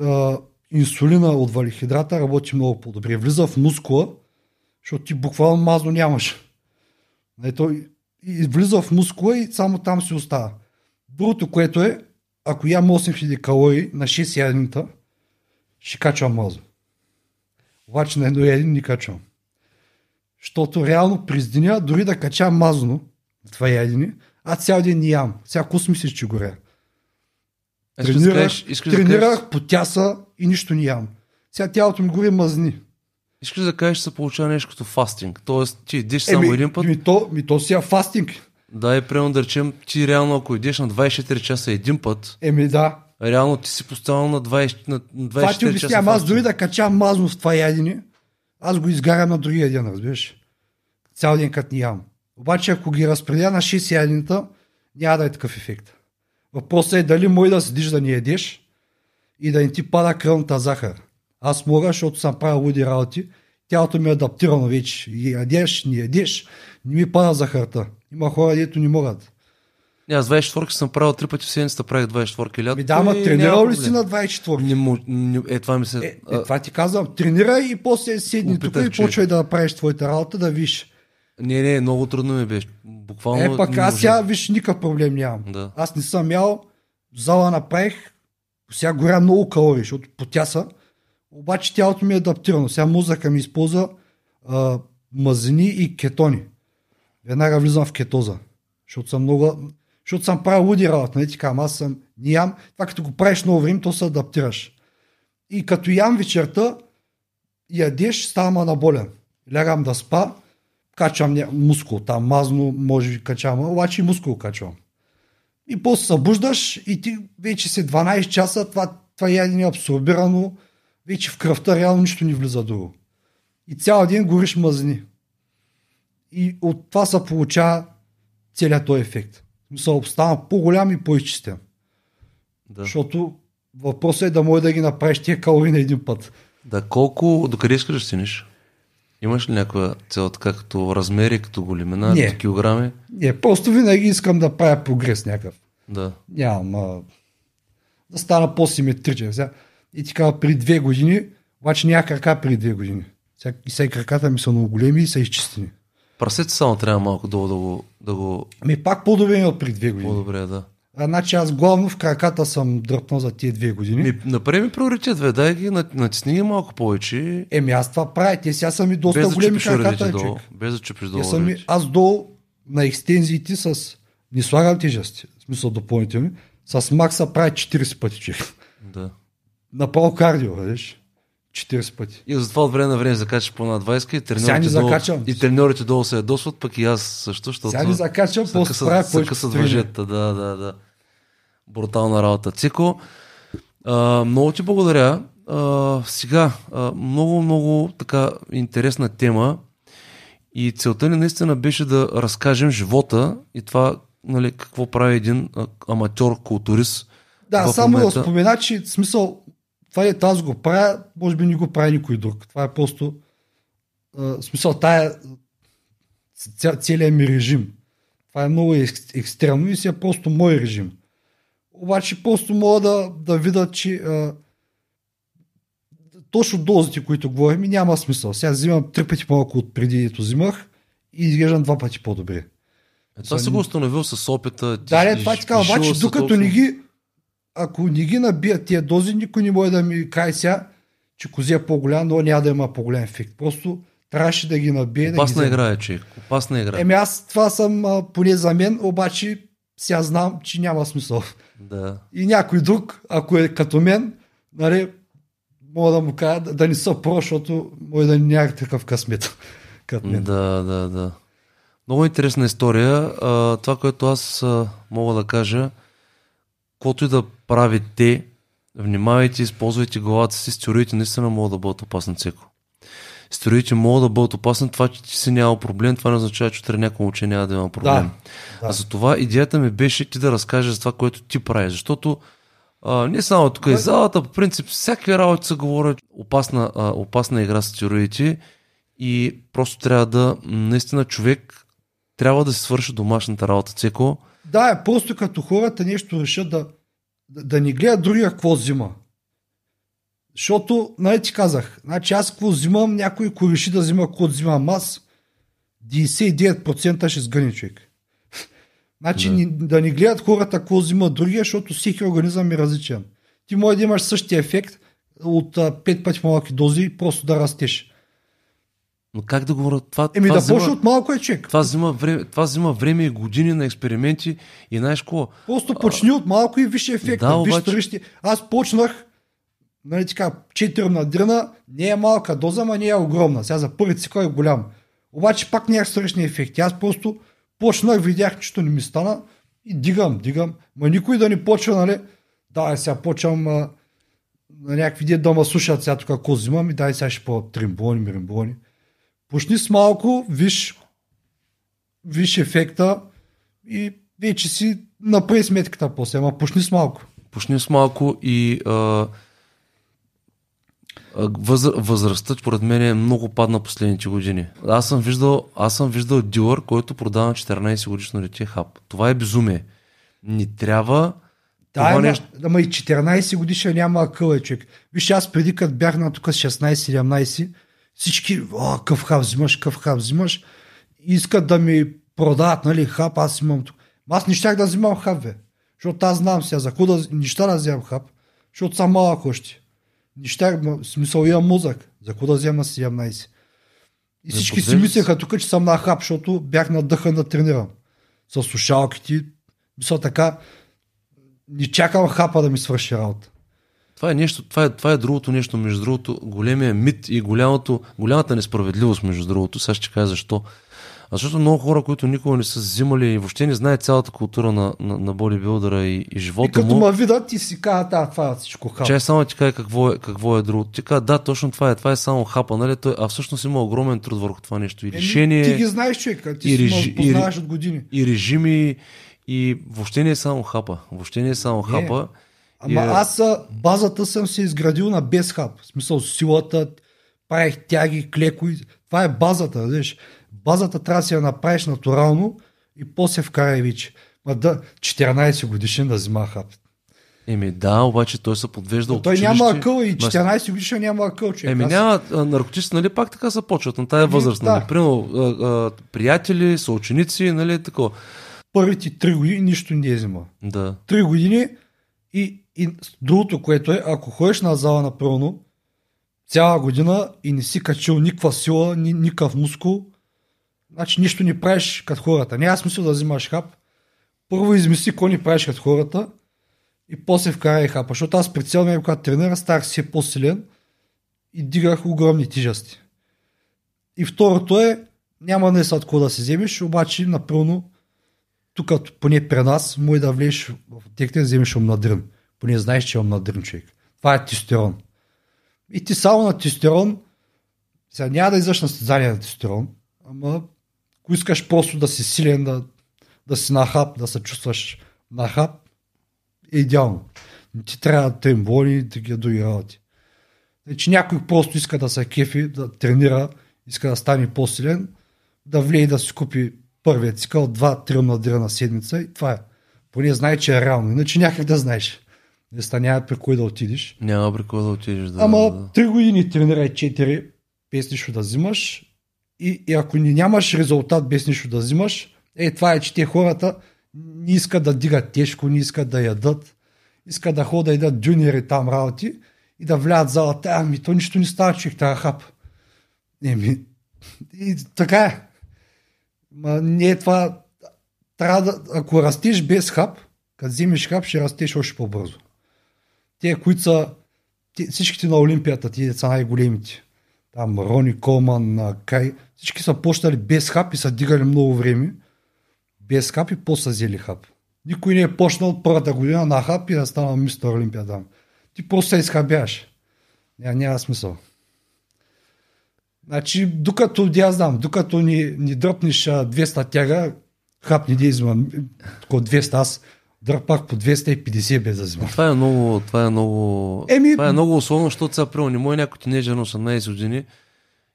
а, инсулина от валихидрата работи много по-добре. Влиза в мускула, защото ти буквално мазно нямаш. Не, той, и влиза в мускула и само там си остава. Другото, което е, ако ям 8000 калории на 6 яденета, ще качвам мазно. Обаче на едно ядене не качвам. Защото реално през деня, дори да качам мазно, това ядене, аз цял ден не ям. Сега кус мислиш, че горя. Да Тренирах, тренирах потяса и нищо не ям. Сега тялото ми гори мазни. Искаш да кажеш, че се получава нещо като фастинг. Тоест, ти едиш само един път, Ми то, ми то сега фастинг. Да, и примерно да речем, ти реално ако идеш на 24 часа един път, Еми да. реално ти си поставал на 20, на 24 Това ти часа обяснявам. Аз дори да качам мазно в това ядене, аз го изгарям на другия ден, разбираш. Цял ден като ни ям. Обаче ако ги разпределя на 6 яденета, няма да е такъв ефект. Въпросът е дали може да седиш да не ядеш и да не ти пада кръвната захар. Аз мога, защото съм правил луди работи. Тялото ми е адаптирано вече. И ядеш, не ядеш, не ми пада захарта. Има хора, дето не могат. Не, аз 24 съм правил три пъти в седмицата, правих 24 лято. Ми да, тренирал ли си на 24? Не, му- не, е, това ми се... Е, е, това ти казвам. Тренирай и после седни тук и че- почвай да правиш твоята работа, да виж. Не, не, много трудно ми беше. Буквално. Е, пък аз сега, виж, никакъв проблем нямам. Да. Аз не съм ял, зала направих, сега горя много калории, защото потяса, обаче тялото ми е адаптирано. Сега мозъка ми използва а, мазнини и кетони. Веднага влизам в кетоза, защото съм много... Защото съм правил луди работа, нали ти казвам, аз съм, не ям, това като го правиш много време, то се адаптираш. И като ям вечерта, ядеш, ставам анаболен. Лягам да спа, качвам ня- мускул, там мазно може би качам, обаче и мускул качвам. И после се събуждаш и ти вече си 12 часа, това, това ядене е абсорбирано, вече в кръвта реално нищо не влиза друго. И цял ден гориш мазни. И от това се получава целият този ефект. В Смисъл, стана по-голям и по-изчистен. Да. Защото въпросът е да може да ги направиш тия калории на един път. да, колко, докъде искаш да стигнеш? Имаш ли някаква цел, така като размери, като големина, Не. като килограми? Не, просто винаги искам да правя прогрес някакъв. Да. Нямам. А, да стана по-симетричен. Сега, и ти казва, при две години, обаче няма крака при две години. Сега, и сега краката ми са много големи и са изчистени. Прасето само трябва малко долу да го, да го Ами пак по-добре от при две години. по-добре, да. А, значи аз главно в краката съм дръпнал за тия две години. Ми, направи ми приоритет, бе, дай ги, на- натисни ги малко повече. Еми аз това правя. Те сега са ми доста без да големи краката. долу. човек. Без да чупиш долу. са ми, аз долу на екстензиите с... Не слагам тежести, в смисъл допълнителни. С Макса прави 40 пъти, човек. Да. Направо кардио, видиш? 40 пъти. И затова от време на време закачаш по една 20 и треньорите, долу, закачам. и треньорите долу се ядосват, пък и аз също, защото Сега ни закачам, после късат, въжета. Да, да, да. Брутална работа. Цико, а, много ти благодаря. А, сега, а, много, много така интересна тема и целта ни наистина беше да разкажем живота и това, нали, какво прави един аматьор културист. Да, само момента. да спомена, че смисъл, това е аз го правя, може би не го прави никой друг. Това е просто, а, смисъл, тая ця, целият ми режим. Това е много екс, екстремно и си е просто мой режим. Обаче просто мога да, да видя, че а, точно дозите, които говорим, няма смисъл. Сега взимам три пъти по-малко от преди, ето взимах и изглеждам два пъти по-добре. Е, това си го установил с опита. ти Да, не, това ти казвам, обаче докато не ги, ако не ги набият тия дози, никой не може да ми каже сега, че кози е по-голям, но няма да има по-голям ефект. Просто трябваше да ги набие. да ги Опасна вземе. игра е, човек. Опасна игра. Еми аз това съм а, поне за мен, обаче сега знам, че няма смисъл. Да. И някой друг, ако е като мен, нали, мога да му кажа да, да не са про, защото може да няма такъв късмет. Като мен. Да, да, да. Много интересна история. А, това, което аз а, мога да кажа, каквото и да правите, внимавайте, използвайте главата си, стероидите наистина могат да бъдат опасни цеко. Стероидите могат да бъдат опасни, това, че ти си няма проблем, това не означава, че утре някой момче няма да има проблем. Да, да. А затова идеята ми беше ти да разкажеш за това, което ти правиш, защото а, не само тук и залата, по принцип, всякакви работи се говорят опасна, а, опасна игра с стероидите и просто трябва да, наистина човек трябва да си свърши домашната работа, Цеко. Да, е просто като хората нещо решат да, да, да не гледат другия какво взима. Защото, нали ти казах, значи аз какво взимам, някой ако реши да взима какво взимам аз, 99% ще сгъне човек. значи Да. да. Ни, да не гледат хората какво взима другия, защото всеки организъм е различен. Ти може да имаш същия ефект от а, 5 пъти малки дози, просто да растеш. Но как да говоря? Това, Еми това, да взима, почне от малко е човек. това, взима време, това взима време и години на експерименти и знаеш какво? Просто почни от малко и виж ефекта. Да, виж обаче-. Аз почнах, нали така, 4 на дрена, не е малка доза, ма не е огромна. Сега за първи цикъл е голям. Обаче пак нямах срещни ефекти. Аз просто почнах, видях, че то не ми стана и дигам, дигам. Ма никой да не почва, нали, да, сега почвам а, на някакви да ме слушат сега тук какво взимам и дай сега ще по тримбони, миримбони. Почни с малко, виж, виж ефекта и вече си направи сметката после, ама почни с малко. Почни с малко и а, възр, възрастта, според мен, е много падна последните години. Аз съм виждал, аз съм виждал дилър, който продава на 14 годишно дете хап. Това е безумие. Ни трябва Да, ама, нещо. ама и 14 годишен няма акъл е човек. Виж, аз преди като бях на тук с 16-17, всички, о, къв хап взимаш, къв хап взимаш, искат да ми продават, нали, хап, аз имам тук. Аз не щях да взимам хап, бе. Защото аз знам сега, за какво да, не ща да вземам хап, защото съм малък още. Не щях, смисъл имам мозък, за какво да взема на 17. И Не всички си мислеха тук, че съм на хап, защото бях надъхан да тренирам. С слушалките, мисля така, не чакам хапа да ми свърши работа. Това е, нещо, това, е, това е другото нещо, между другото, големия мит и голямото, голямата несправедливост, между другото. Сега ще кажа защо. А Защото много хора, които никога не са взимали и въобще не знаят цялата култура на, на, на бодибилдъра и, и И живота като му. ме видят и си казват, да, това е всичко хап. Чай само ти кажа какво е, какво е друго. Ти каза, да, точно това е. Това е само хапа, нали? Той, а всъщност има огромен труд върху това нещо. И решение, Ти ги знаеш, човек, ти и си режи- познаваш от години. и режими, и въобще не е само хапа. Въобще не е само Не. хапа. Ама е- аз базата съм се изградил на без хап. В смисъл силата, правих тяги, клекои. Това е базата, виж. Базата трябва да си я направиш натурално и после вкарай вече. Ма да, 14 годишен да взима хап. Еми да, обаче той се подвежда Но от той училище. няма акъл и Ма 14 годишен няма акъл, човек. Еми Аз- няма наркотици, нали пак така се почват на тая Еми, възраст, да. нали? Примерно, а, а, приятели, съученици, нали такова. Първите 3 години нищо не е взима. Да. 3 години и, и другото, което е, ако ходиш на зала напълно, цяла година и не си качил никаква сила, ни, никакъв мускул, значи нищо не правиш като хората. Няма смисъл да взимаш хап. Първо измисли какво не правиш като хората И после вкара и хапа, защото аз при цял време, когато тренира, ставах си по-силен и дигах огромни тежести. И второто е, няма не са какво да се вземеш, обаче напълно, тук поне при нас, може да влезеш в техните да вземеш омнадрин. Поне знаеш, че е омнадрин човек. Това е тестостерон. И ти само на тестостерон, сега няма да излъж на състезание на тестостерон, ама ако искаш просто да си силен, да, да си нахап, да се чувстваш нахап, е идеално. Не ти трябва да тремболи и такива други работи. Значи някой просто иска да се кефи, да тренира, иска да стане по-силен, да влее да си купи първият цикъл, два-три надира на седмица и това е. Поне знае, че е реално. Иначе някак да знаеш. Не няма при кой да отидеш. Няма при кой да отидеш. Да, Ама да. три години тренирай четири без нищо да взимаш и, и ако не нямаш резултат без нищо да взимаш, е това е, че те хората не искат да дигат тежко, не искат да ядат, искат да ходят да ядат дюнери там работи и да влядат в залата. Ами то нищо не става, човек, тази хап. Еми, и така е. Ма не е това. Трябва да, ако растеш без хап, като вземеш хап, ще растеш още по-бързо. Те, които са те, всичките на Олимпията, ти деца най-големите, там Рони Колман, Кай, всички са почнали без хап и са дигали много време. Без хап и после са взели хап. Никой не е почнал от първата година на хап и да стана мистер Олимпия там. Ти просто се изхабяваш. Няма, няма смисъл. Значи, докато, я знам, докато ни, ни дръпнеш а, 200 тяга, хап не извън, около 200, аз дърпах по 250 без да взимам. Това е много, това е много, Еми- това е много условно, защото сега примерно не може някой тинейджър на 18 години.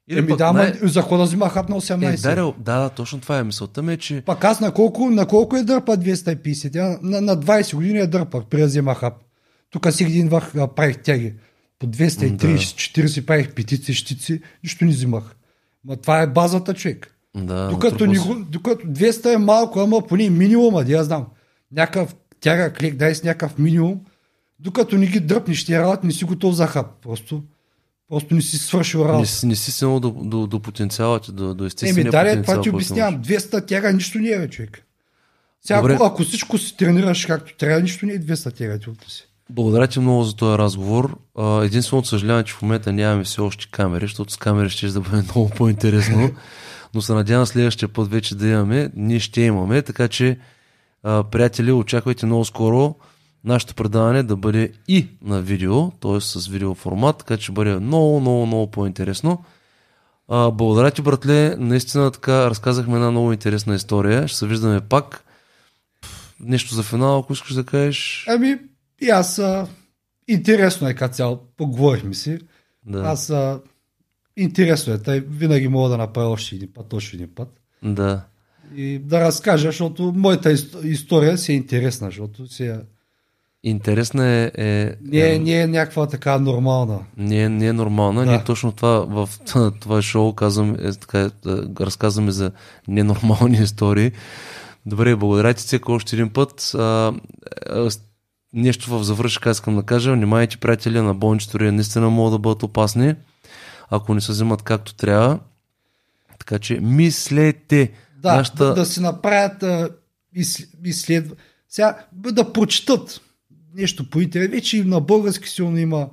Или Еми пък да, най- ама за какво да взима хап на Е, 18? да, да, да, точно това е мисълта ми, е, че Пак аз на колко, на колко е дърпа 250? Я на, на 20 години е дърпах, преди да взема хап. Тук си един вах правих тяги. По 230-40 правих петици, щици, нищо не взимах. Ма това е базата, човек. да, Докато, ни, докато 200 е малко, ама поне минимума, да я знам. Някакъв тяга клек, дай с някакъв минимум. Докато не ги дръпнеш тия работи, не си готов за хап. Просто, просто не си свършил не, работа. си- не си стигнал до, до, до потенциала ти, до, до естествения Еми, дале, потенциал. това ти обяснявам. 200 тяга нищо не е, човек. Сега, Добре. ако, ако всичко си тренираш както трябва, нищо не е 200 тяга ти си. Благодаря ти много за този разговор. Единственото съжалявам, че в момента нямаме все още камери, защото с камери ще да бъде много по-интересно. Но се надявам следващия път вече да имаме. Ние ще имаме, така че приятели, очаквайте много скоро нашето предаване да бъде и на видео, т.е. с видео формат, така че бъде много, много, много по-интересно. Благодаря ти, братле. Наистина така разказахме една много интересна история. Ще се виждаме пак. Нещо за финал, ако искаш да кажеш. Ами, и аз а, интересно е като цяло. Поговорихме си. Да. Аз а, интересно е. Тъй винаги мога да направя още един път, още един път. Да. И да разкажа, защото моята ис- история си е интересна, защото си е, Интересна е, е, не, е, не е някаква така нормална. не, е, не е нормална. Да. Ние точно това в това шоу казвам, е, така, е, разказваме за ненормални истории. Добре, благодаря ти, Цеко, още един път. А, нещо в завършка искам да кажа. Внимайте, приятели, на болничето наистина могат да бъдат опасни, ако не се вземат както трябва. Така че мислете. Да, Нашата- да, да си направят а, из, изследва. Сега да прочитат нещо по интернет. Вече и на български силно има.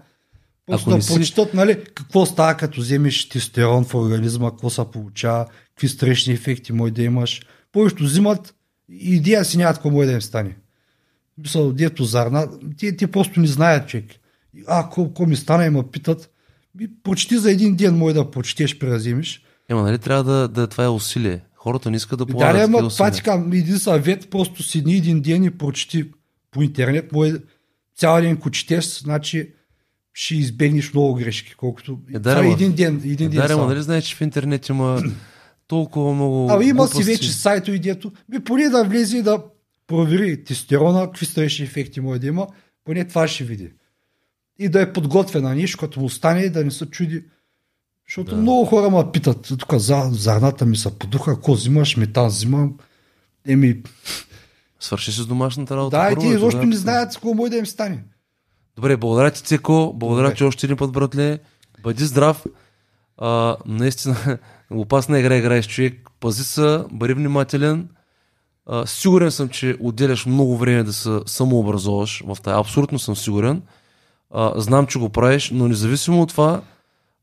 Просто Ако да си- прочитат, нали, какво става като вземеш тестостерон в организма, какво се получава, какви странични ефекти може да имаш. Повечето взимат и идея си нямат какво може да им стане. Мисъл, дето зарна, те, те просто не знаят, човек. А, какво ми стана и ме питат. Ми, прочети за един ден, може да прочетеш, вземеш. Ема, нали трябва да, да това е усилие. Хората не искат да полагат да, ама това ти казвам, един съвет, просто седни един ден и прочети по интернет, може цял ден ако четеш, значи ще избегнеш много грешки, колкото Е, да, това е един ден, един ден Да, нали знаеш, че в интернет има толкова много А, има си глупости. вече сайто и дето, ми поне да влезе и да провери тестостерона, какви странични ефекти може да има, поне това ще види. И да е подготвена нещо, като му стане и да не се чуди. Защото Да. да. много хора ме питат, тук за, зарната ми се подуха, ако взимаш, метан взимам. Еми, Свърши се с домашната работа. да, и те изобщо тогава- не знаят какво може да им стане. Добре, благодаря ти, Цеко. Благодаря Добре. ти още един път, братле. Бъди здрав. А, наистина, опасна игра играеш човек. Пази се, бъди внимателен. А, сигурен съм, че отделяш много време да се самообразуваш в тая. Абсолютно съм сигурен. А, знам, че го правиш, но независимо от това,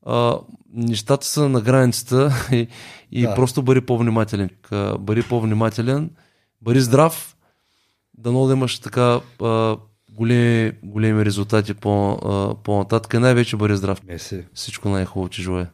а, нещата са на границата и, и Да. просто бъди по-внимателен. Бъди по-внимателен, бъди здрав, дано да имаш така а, големи, големи резултати по, а, по-нататък най-вече бъди здрав. Меси. Всичко най-хубаво ти желая.